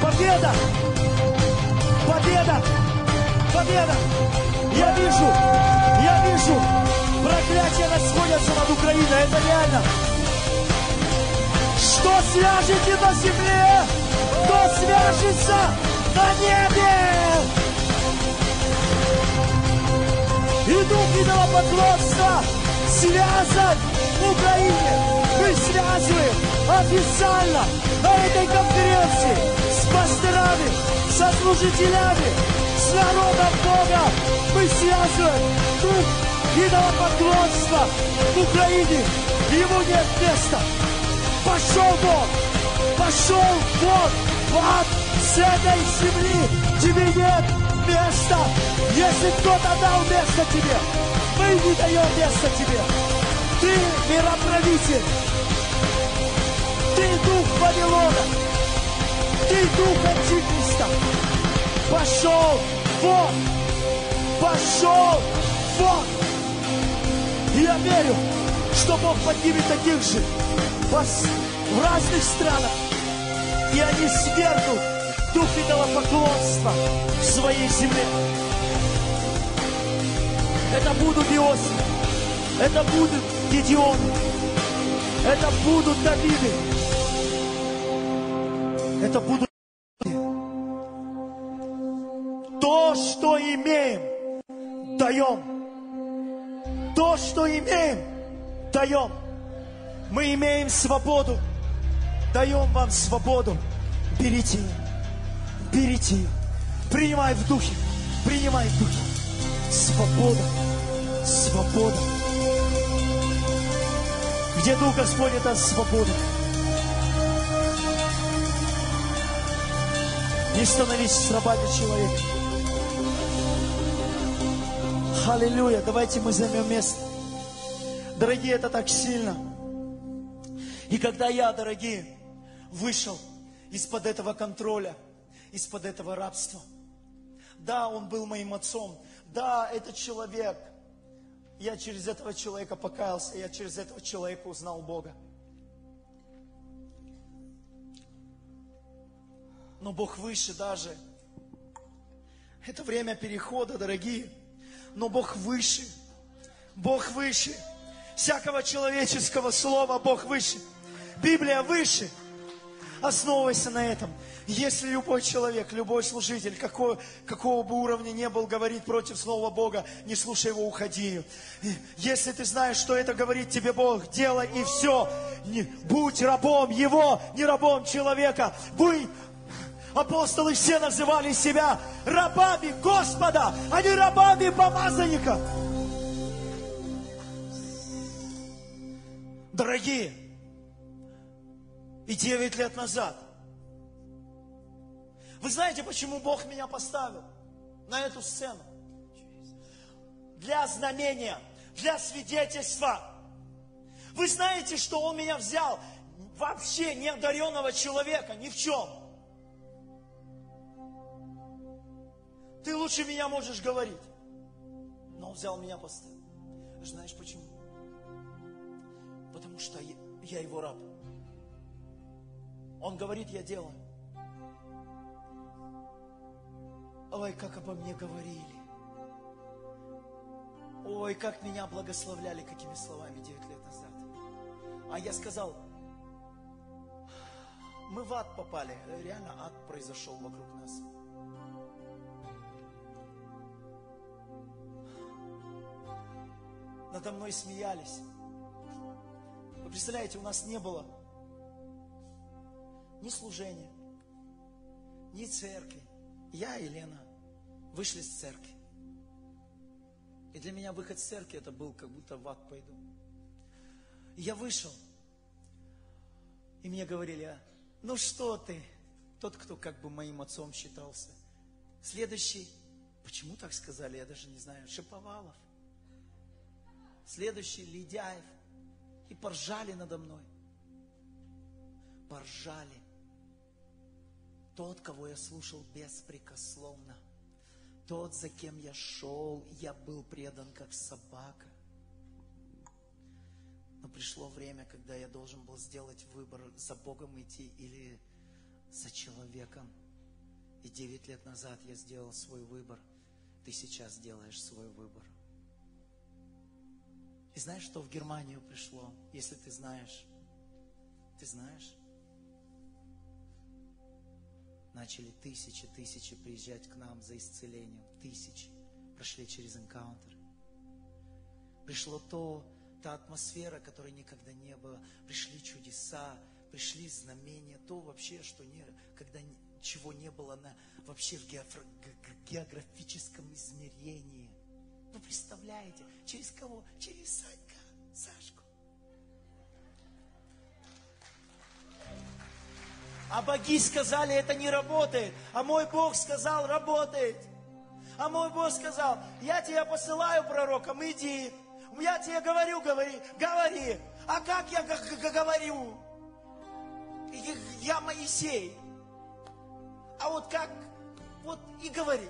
Победа! Победа! Победа! Я вижу, я вижу, проклятия расходятся над Украиной, это реально. Что свяжете на земле, то свяжется на небе. И дух идолопоклонства связан в Украине. Мы связываем официально на этой конференции с пасторами, со служителями, с народом Бога. Мы связываем дух идолопоклонства в Украине. Ему нет места. Пошел Бог! Пошел Бог в ад с этой земли! Тебе нет места! Если кто-то дал место тебе, мы не даем места тебе! Ты мироправитель! Ты дух Вавилона! Ты дух Антихриста! Пошел вон! Пошел вон! И я верю, что Бог поднимет таких же в разных странах. И они свергнут дух идолопоклонства в своей земле. Это будут Иосиф, это будут Гедеон, это будут Давиды, это будут то, что имеем, даем. То, что имеем, даем. Мы имеем свободу. Даем вам свободу. Берите ее. Берите ее. Принимай в духе. Принимай в духе. Свобода. Свобода. Где Дух Господень, там свобода. Не становись рабами человека. Аллилуйя. Давайте мы займем место. Дорогие, это так сильно. И когда я, дорогие, вышел из-под этого контроля, из-под этого рабства, да, он был моим отцом, да, этот человек, я через этого человека покаялся, я через этого человека узнал Бога. Но Бог выше даже. Это время перехода, дорогие. Но Бог выше. Бог выше. Всякого человеческого слова Бог выше. Библия выше. Основывайся на этом. Если любой человек, любой служитель, какого, какого бы уровня не был, говорит против Слова Бога, не слушай его, уходи. Если ты знаешь, что это говорит тебе Бог, делай и все. Не, будь рабом Его, не рабом человека. Будь Апостолы все называли себя рабами Господа, а не рабами помазанника. Дорогие, и 9 лет назад, вы знаете, почему Бог меня поставил на эту сцену? для знамения, для свидетельства. Вы знаете, что Он меня взял вообще неодаренного человека, ни в чем. Ты лучше меня можешь говорить. Но Он взял меня поставил. Знаешь почему? Потому что я, Его раб. Он говорит, я делаю. Ой, как обо мне говорили. Ой, как меня благословляли, какими словами 9 лет назад. А я сказал, мы в ад попали. Реально ад произошел вокруг нас. Надо мной смеялись. Вы представляете, у нас не было ни служения, ни церкви. Я и Лена вышли с церкви. И для меня выход с церкви это был, как будто в ад пойду. И я вышел. И мне говорили, «А, ну что ты, тот, кто как бы моим отцом считался. Следующий, почему так сказали, я даже не знаю, Шиповалов. Следующий, Ледяев. И поржали надо мной. Поржали. Тот, кого я слушал беспрекословно. Тот, за кем я шел, я был предан как собака. Но пришло время, когда я должен был сделать выбор, за Богом идти или за человеком. И девять лет назад я сделал свой выбор. Ты сейчас делаешь свой выбор. И знаешь, что в Германию пришло, если ты знаешь? Ты знаешь? Начали тысячи, тысячи приезжать к нам за исцелением. Тысячи прошли через энкаунтер. Пришло то, та атмосфера, которой никогда не было. Пришли чудеса, пришли знамения, то вообще, что не, когда чего не было на, вообще в географическом измерении. Вы представляете, через кого? Через Санька, Сашку. А боги сказали, это не работает. А мой Бог сказал, работает. А мой Бог сказал, я тебя посылаю пророком, иди. Я тебе говорю, говори, говори. А как я говорю? Я Моисей. А вот как? Вот и говори.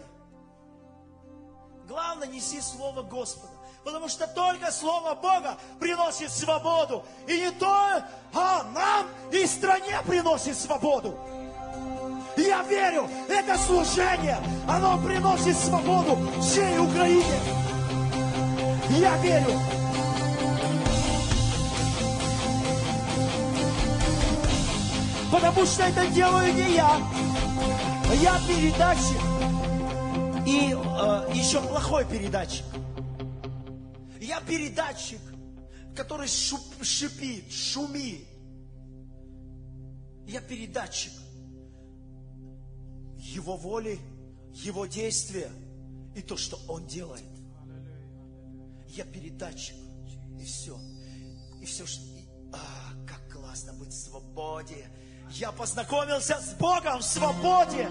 Главное, неси Слово Господа. Потому что только Слово Бога приносит свободу. И не то, а нам и стране приносит свободу. я верю, это служение, оно приносит свободу всей Украине. Я верю. Потому что это делаю не я. Я передатчик. И э, еще плохой передатчик. Я передатчик, который шуп, шипит, шумит. Я передатчик Его воли, Его действия и то, что Он делает. Я передатчик. И все. И все, что... И, а, как классно быть в свободе. Я познакомился с Богом в свободе.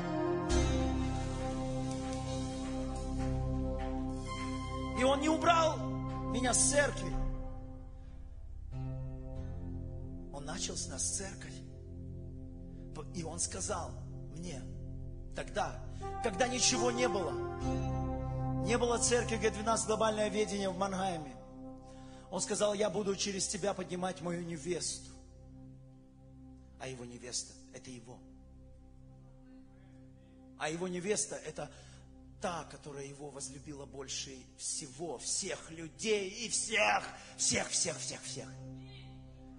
И Он не убрал меня с церкви. Он начал с нас церковь. И Он сказал мне тогда, когда ничего не было, не было церкви Г12 глобальное ведение в Мангайме. Он сказал, я буду через тебя поднимать мою невесту. А его невеста – это его. А его невеста – это та, которая его возлюбила больше всего, всех людей и всех, всех, всех, всех, всех.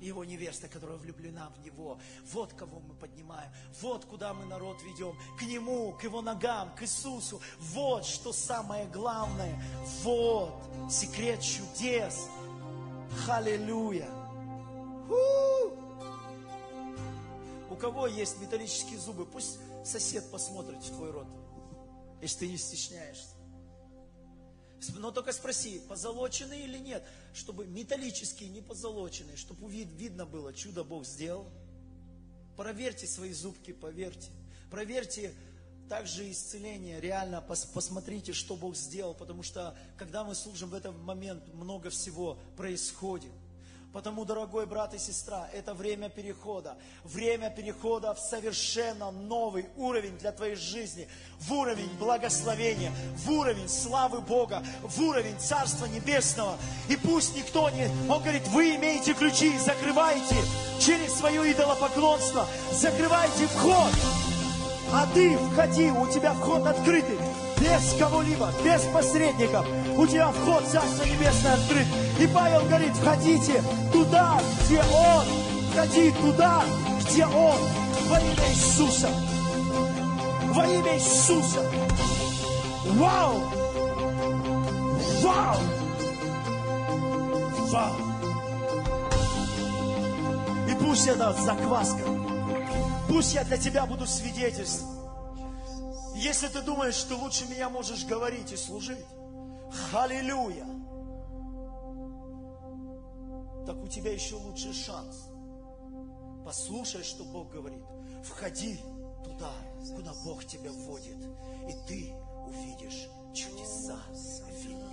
Его невеста, которая влюблена в Него. Вот кого мы поднимаем. Вот куда мы народ ведем. К Нему, к Его ногам, к Иисусу. Вот что самое главное. Вот секрет чудес. Халилюя. У кого есть металлические зубы, пусть сосед посмотрит в твой рот, если ты не стесняешься. Но только спроси, позолоченные или нет, чтобы металлические, не позолоченные, чтобы вид, видно было, чудо Бог сделал. Проверьте свои зубки, поверьте. Проверьте также исцеление. Реально пос- посмотрите, что Бог сделал, потому что когда мы служим в этот момент, много всего происходит. Потому, дорогой брат и сестра, это время перехода. Время перехода в совершенно новый уровень для твоей жизни. В уровень благословения, в уровень славы Бога, в уровень Царства Небесного. И пусть никто не... Он говорит, вы имеете ключи, закрывайте через свое идолопоклонство, закрывайте вход. А ты входи, у тебя вход открытый, без кого-либо, без посредников. У тебя вход в Царство Небесное открыт. И Павел говорит, входите туда, где Он. Входи туда, где Он. Во имя Иисуса. Во имя Иисуса. Вау! Вау! Вау! И пусть это закваска. Пусть я для тебя буду свидетельством. Если ты думаешь, что лучше меня можешь говорить и служить, аллилуйя, так у тебя еще лучший шанс. Послушай, что Бог говорит. Входи туда, куда Бог тебя вводит, и ты увидишь чудеса великое.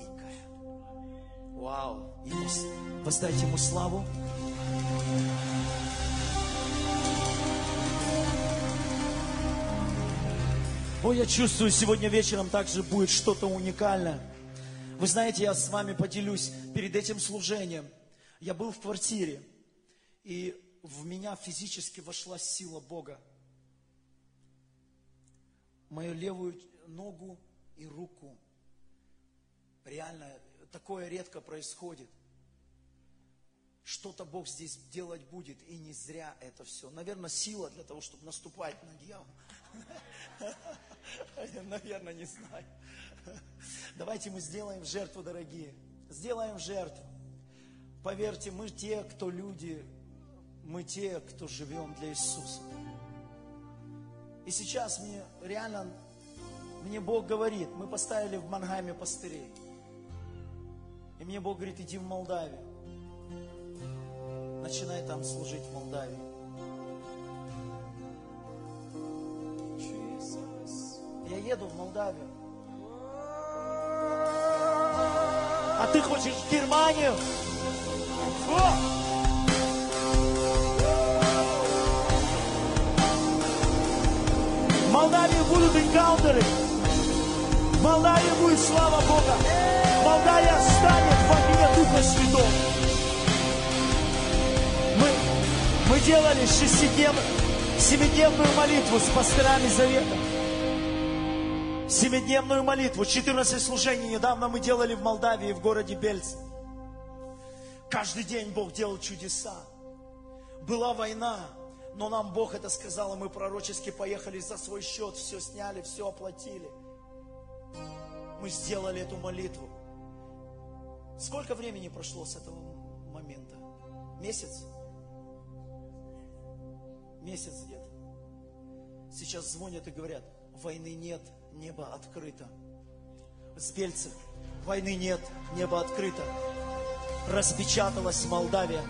Вау! Ему, воздайте ему славу. О, я чувствую, сегодня вечером также будет что-то уникальное. Вы знаете, я с вами поделюсь перед этим служением. Я был в квартире, и в меня физически вошла сила Бога. Мою левую ногу и руку. Реально, такое редко происходит. Что-то Бог здесь делать будет, и не зря это все. Наверное, сила для того, чтобы наступать на дьявола. Наверное, не знаю. Давайте мы сделаем жертву, дорогие. Сделаем жертву. Поверьте, мы те, кто люди, мы те, кто живем для Иисуса. И сейчас мне реально, мне Бог говорит, мы поставили в Мангайме пастырей. И мне Бог говорит, иди в Молдавию. Начинай там служить в Молдавии. Я еду в Молдавию. А ты хочешь в Германию? О! В Молдавии будут энкаунтеры. В Молдавии будет слава Бога. Молдавия станет во имя Духа Святого. Мы, мы делали шестидневную, семидневную молитву с пасторами Завета. Семидневную молитву, 14 служений недавно мы делали в Молдавии, в городе Бельц. Каждый день Бог делал чудеса. Была война, но нам Бог это сказал, и мы пророчески поехали за свой счет, все сняли, все оплатили. Мы сделали эту молитву. Сколько времени прошло с этого момента? Месяц? Месяц где-то. Сейчас звонят и говорят, войны нет, небо открыто. С Бельцев войны нет, небо открыто. Распечаталась Молдавия.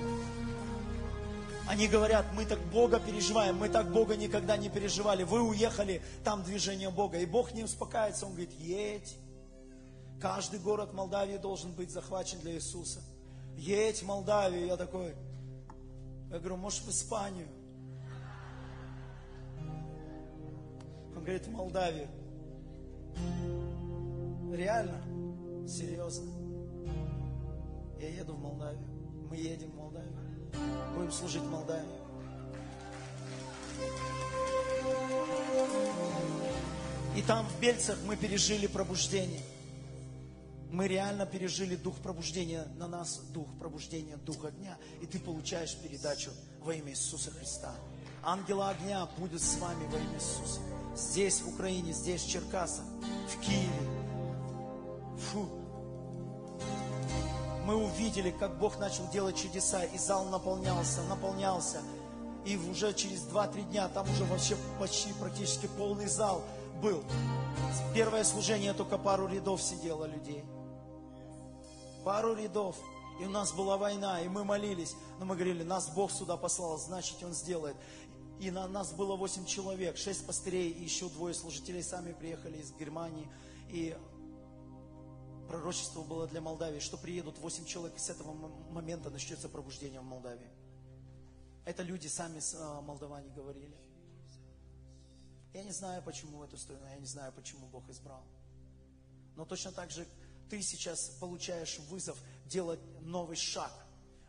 Они говорят, мы так Бога переживаем, мы так Бога никогда не переживали. Вы уехали, там движение Бога. И Бог не успокаивается, Он говорит, едь. Каждый город Молдавии должен быть захвачен для Иисуса. Едь в Молдавию. Я такой, я говорю, может в Испанию? Он говорит, в Молдавию. Реально? Серьезно? Я еду в Молдавию. Мы едем в Молдавию. Будем служить Молдавии. И там в Бельцах мы пережили пробуждение. Мы реально пережили дух пробуждения на нас, дух пробуждения, дух огня. И ты получаешь передачу во имя Иисуса Христа. Ангела огня будет с вами во имя Иисуса. Здесь, в Украине, здесь, в Черкасах, в Киеве. Фу. Мы увидели, как Бог начал делать чудеса, и зал наполнялся, наполнялся. И уже через 2-3 дня там уже вообще почти практически полный зал был. Первое служение только пару рядов сидело людей. Пару рядов. И у нас была война, и мы молились. Но мы говорили, нас Бог сюда послал, значит Он сделает. И на нас было 8 человек, 6 пастырей и еще двое служителей сами приехали из Германии. И пророчество было для Молдавии, что приедут 8 человек, и с этого момента начнется пробуждение в Молдавии. Это люди сами с а, молдаване говорили. Я не знаю, почему эту сторону, я не знаю, почему Бог избрал. Но точно так же ты сейчас получаешь вызов делать новый шаг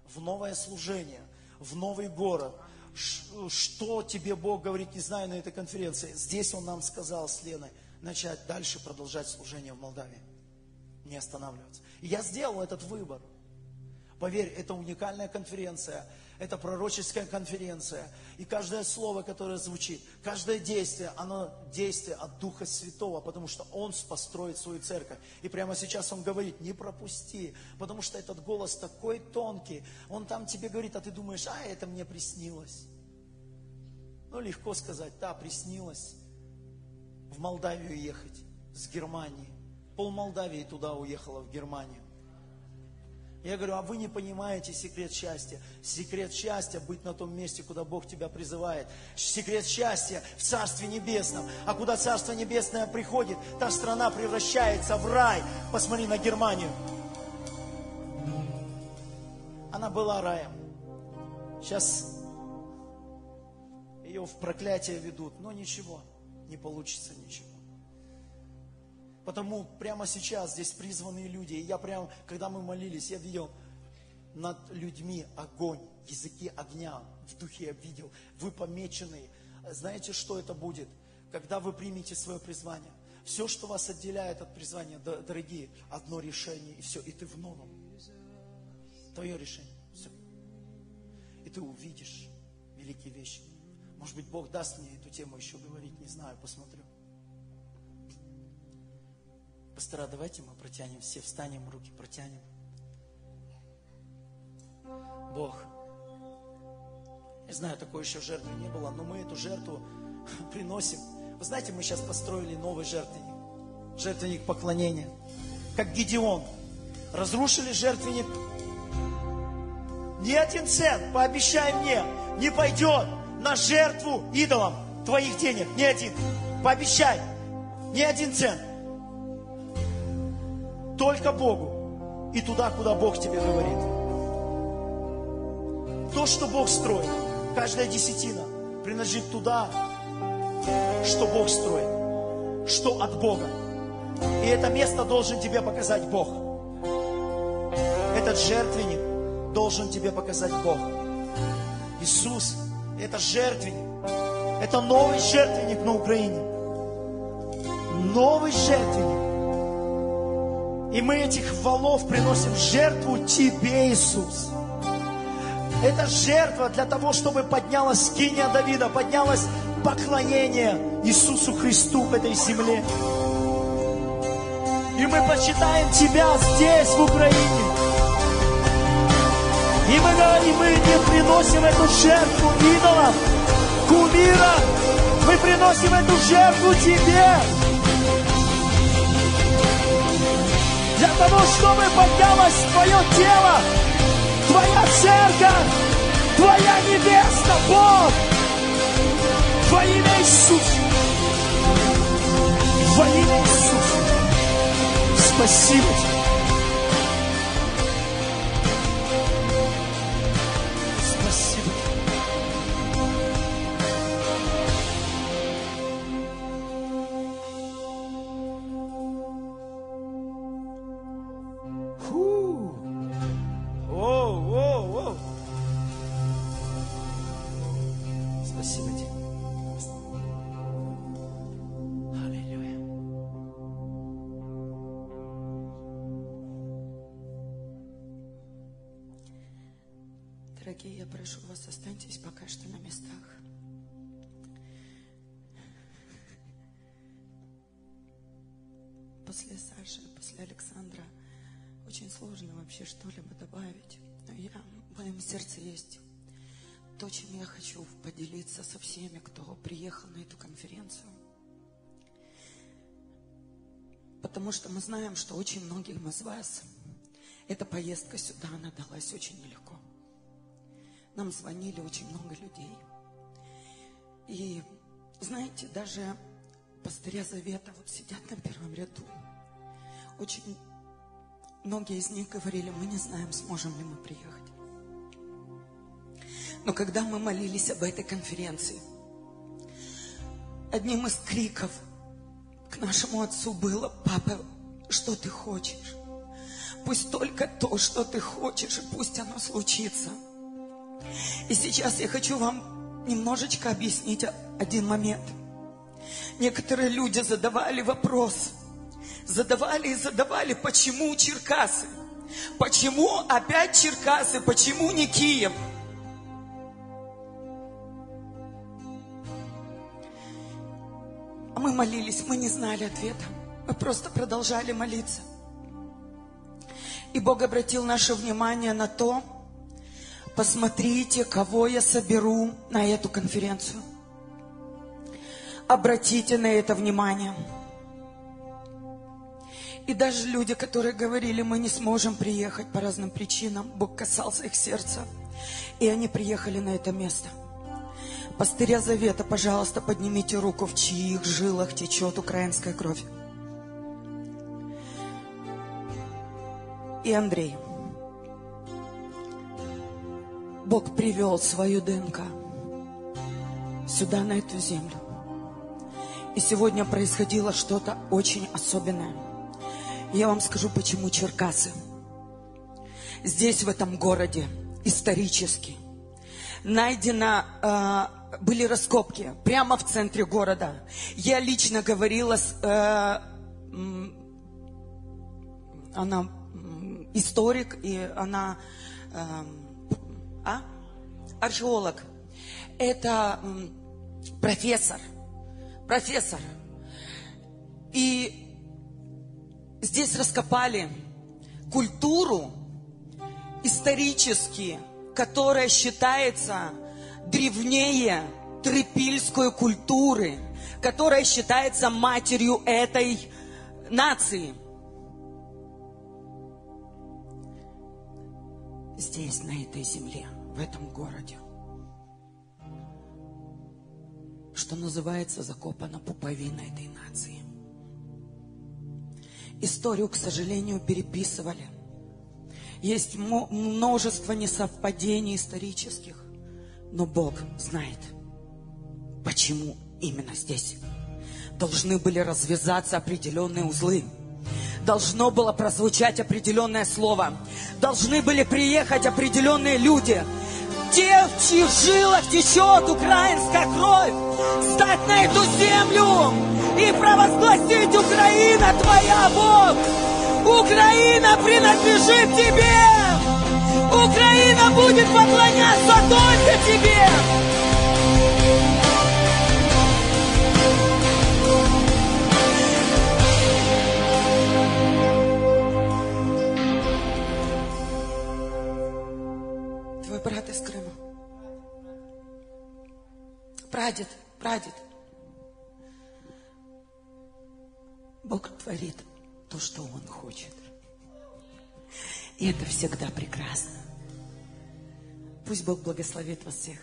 в новое служение, в новый город. Что тебе Бог говорит, не знаю, на этой конференции. Здесь Он нам сказал с Леной начать дальше продолжать служение в Молдавии. Не останавливаться. И я сделал этот выбор. Поверь, это уникальная конференция, это пророческая конференция. И каждое слово, которое звучит, каждое действие, оно действие от Духа Святого, потому что Он построит свою церковь. И прямо сейчас Он говорит, не пропусти, потому что этот голос такой тонкий. Он там тебе говорит, а ты думаешь, а это мне приснилось. Ну, легко сказать, да, приснилось в Молдавию ехать с Германии. Пол Молдавии туда уехала, в Германию. Я говорю, а вы не понимаете секрет счастья. Секрет счастья быть на том месте, куда Бог тебя призывает. Секрет счастья в Царстве Небесном. А куда Царство Небесное приходит, та страна превращается в рай. Посмотри на Германию. Она была раем. Сейчас ее в проклятие ведут. Но ничего, не получится ничего. Потому прямо сейчас здесь призванные люди. И я прямо, когда мы молились, я видел над людьми огонь, языки огня в духе я видел. Вы помеченные. Знаете, что это будет? Когда вы примете свое призвание. Все, что вас отделяет от призвания, дорогие, одно решение, и все, и ты в новом. Твое решение, все. И ты увидишь великие вещи. Может быть, Бог даст мне эту тему еще говорить, не знаю, посмотрю. Пастора, давайте мы протянем, все встанем, руки протянем. Бог, я знаю, такой еще жертвы не было, но мы эту жертву приносим. Вы знаете, мы сейчас построили новый жертвенник. Жертвенник поклонения. Как Гедеон. Разрушили жертвенник. Ни один цент, пообещай мне, не пойдет на жертву идолам твоих денег. Ни один. Пообещай. Ни один цент. Только Богу. И туда, куда Бог тебе говорит. То, что Бог строит, каждая десятина принадлежит туда, что Бог строит, что от Бога. И это место должен тебе показать Бог. Этот жертвенник должен тебе показать Бог. Иисус, это жертвенник. Это новый жертвенник на Украине. Новый жертвенник. И мы этих валов приносим в жертву Тебе, Иисус. Это жертва для того, чтобы поднялась скиния Давида, поднялось поклонение Иисусу Христу в этой земле. И мы почитаем Тебя здесь, в Украине. И мы говорим, мы не приносим эту жертву идолам, кумирам. Мы приносим эту жертву Тебе. Для того, чтобы поднялось Твое тело, Твоя церковь, Твоя невеста, Бог. Во имя Иисуса. Во имя Иисуса. Спасибо Тебе. Знаем, что очень многим из вас эта поездка сюда, она далась очень нелегко. Нам звонили очень много людей. И знаете, даже пастыря Завета вот сидят на первом ряду. Очень многие из них говорили, мы не знаем, сможем ли мы приехать. Но когда мы молились об этой конференции, одним из криков к нашему отцу было, папа, что ты хочешь? Пусть только то, что ты хочешь, и пусть оно случится. И сейчас я хочу вам немножечко объяснить один момент. Некоторые люди задавали вопрос, задавали и задавали, почему Черкасы? Почему опять Черкасы? Почему не Киев? А мы молились, мы не знали ответа. Мы просто продолжали молиться. И Бог обратил наше внимание на то, посмотрите, кого я соберу на эту конференцию. Обратите на это внимание. И даже люди, которые говорили, мы не сможем приехать по разным причинам, Бог касался их сердца. И они приехали на это место. Пастыря Завета, пожалуйста, поднимите руку, в чьих жилах течет украинская кровь. И Андрей. Бог привел свою ДНК сюда, на эту землю. И сегодня происходило что-то очень особенное. Я вам скажу, почему Черкасы. Здесь, в этом городе, исторически, найдено, э, были раскопки прямо в центре города. Я лично говорила с, э, она историк, и она э, а? археолог. Это профессор – профессор. И здесь раскопали культуру исторически, которая считается древнее трипильской культуры, которая считается матерью этой нации. Здесь, на этой земле, в этом городе. что называется, закопана пуповина этой нации. Историю, к сожалению, переписывали. Есть множество несовпадений исторических. Но Бог знает, почему именно здесь должны были развязаться определенные узлы. Должно было прозвучать определенное слово. Должны были приехать определенные люди – те, в чьих жилах течет украинская кровь, стать на эту землю и провозгласить Украина твоя, Бог! Украина принадлежит тебе! Украина будет поклоняться только тебе! Прадед, прадед. Бог творит то, что Он хочет. И это всегда прекрасно. Пусть Бог благословит вас всех.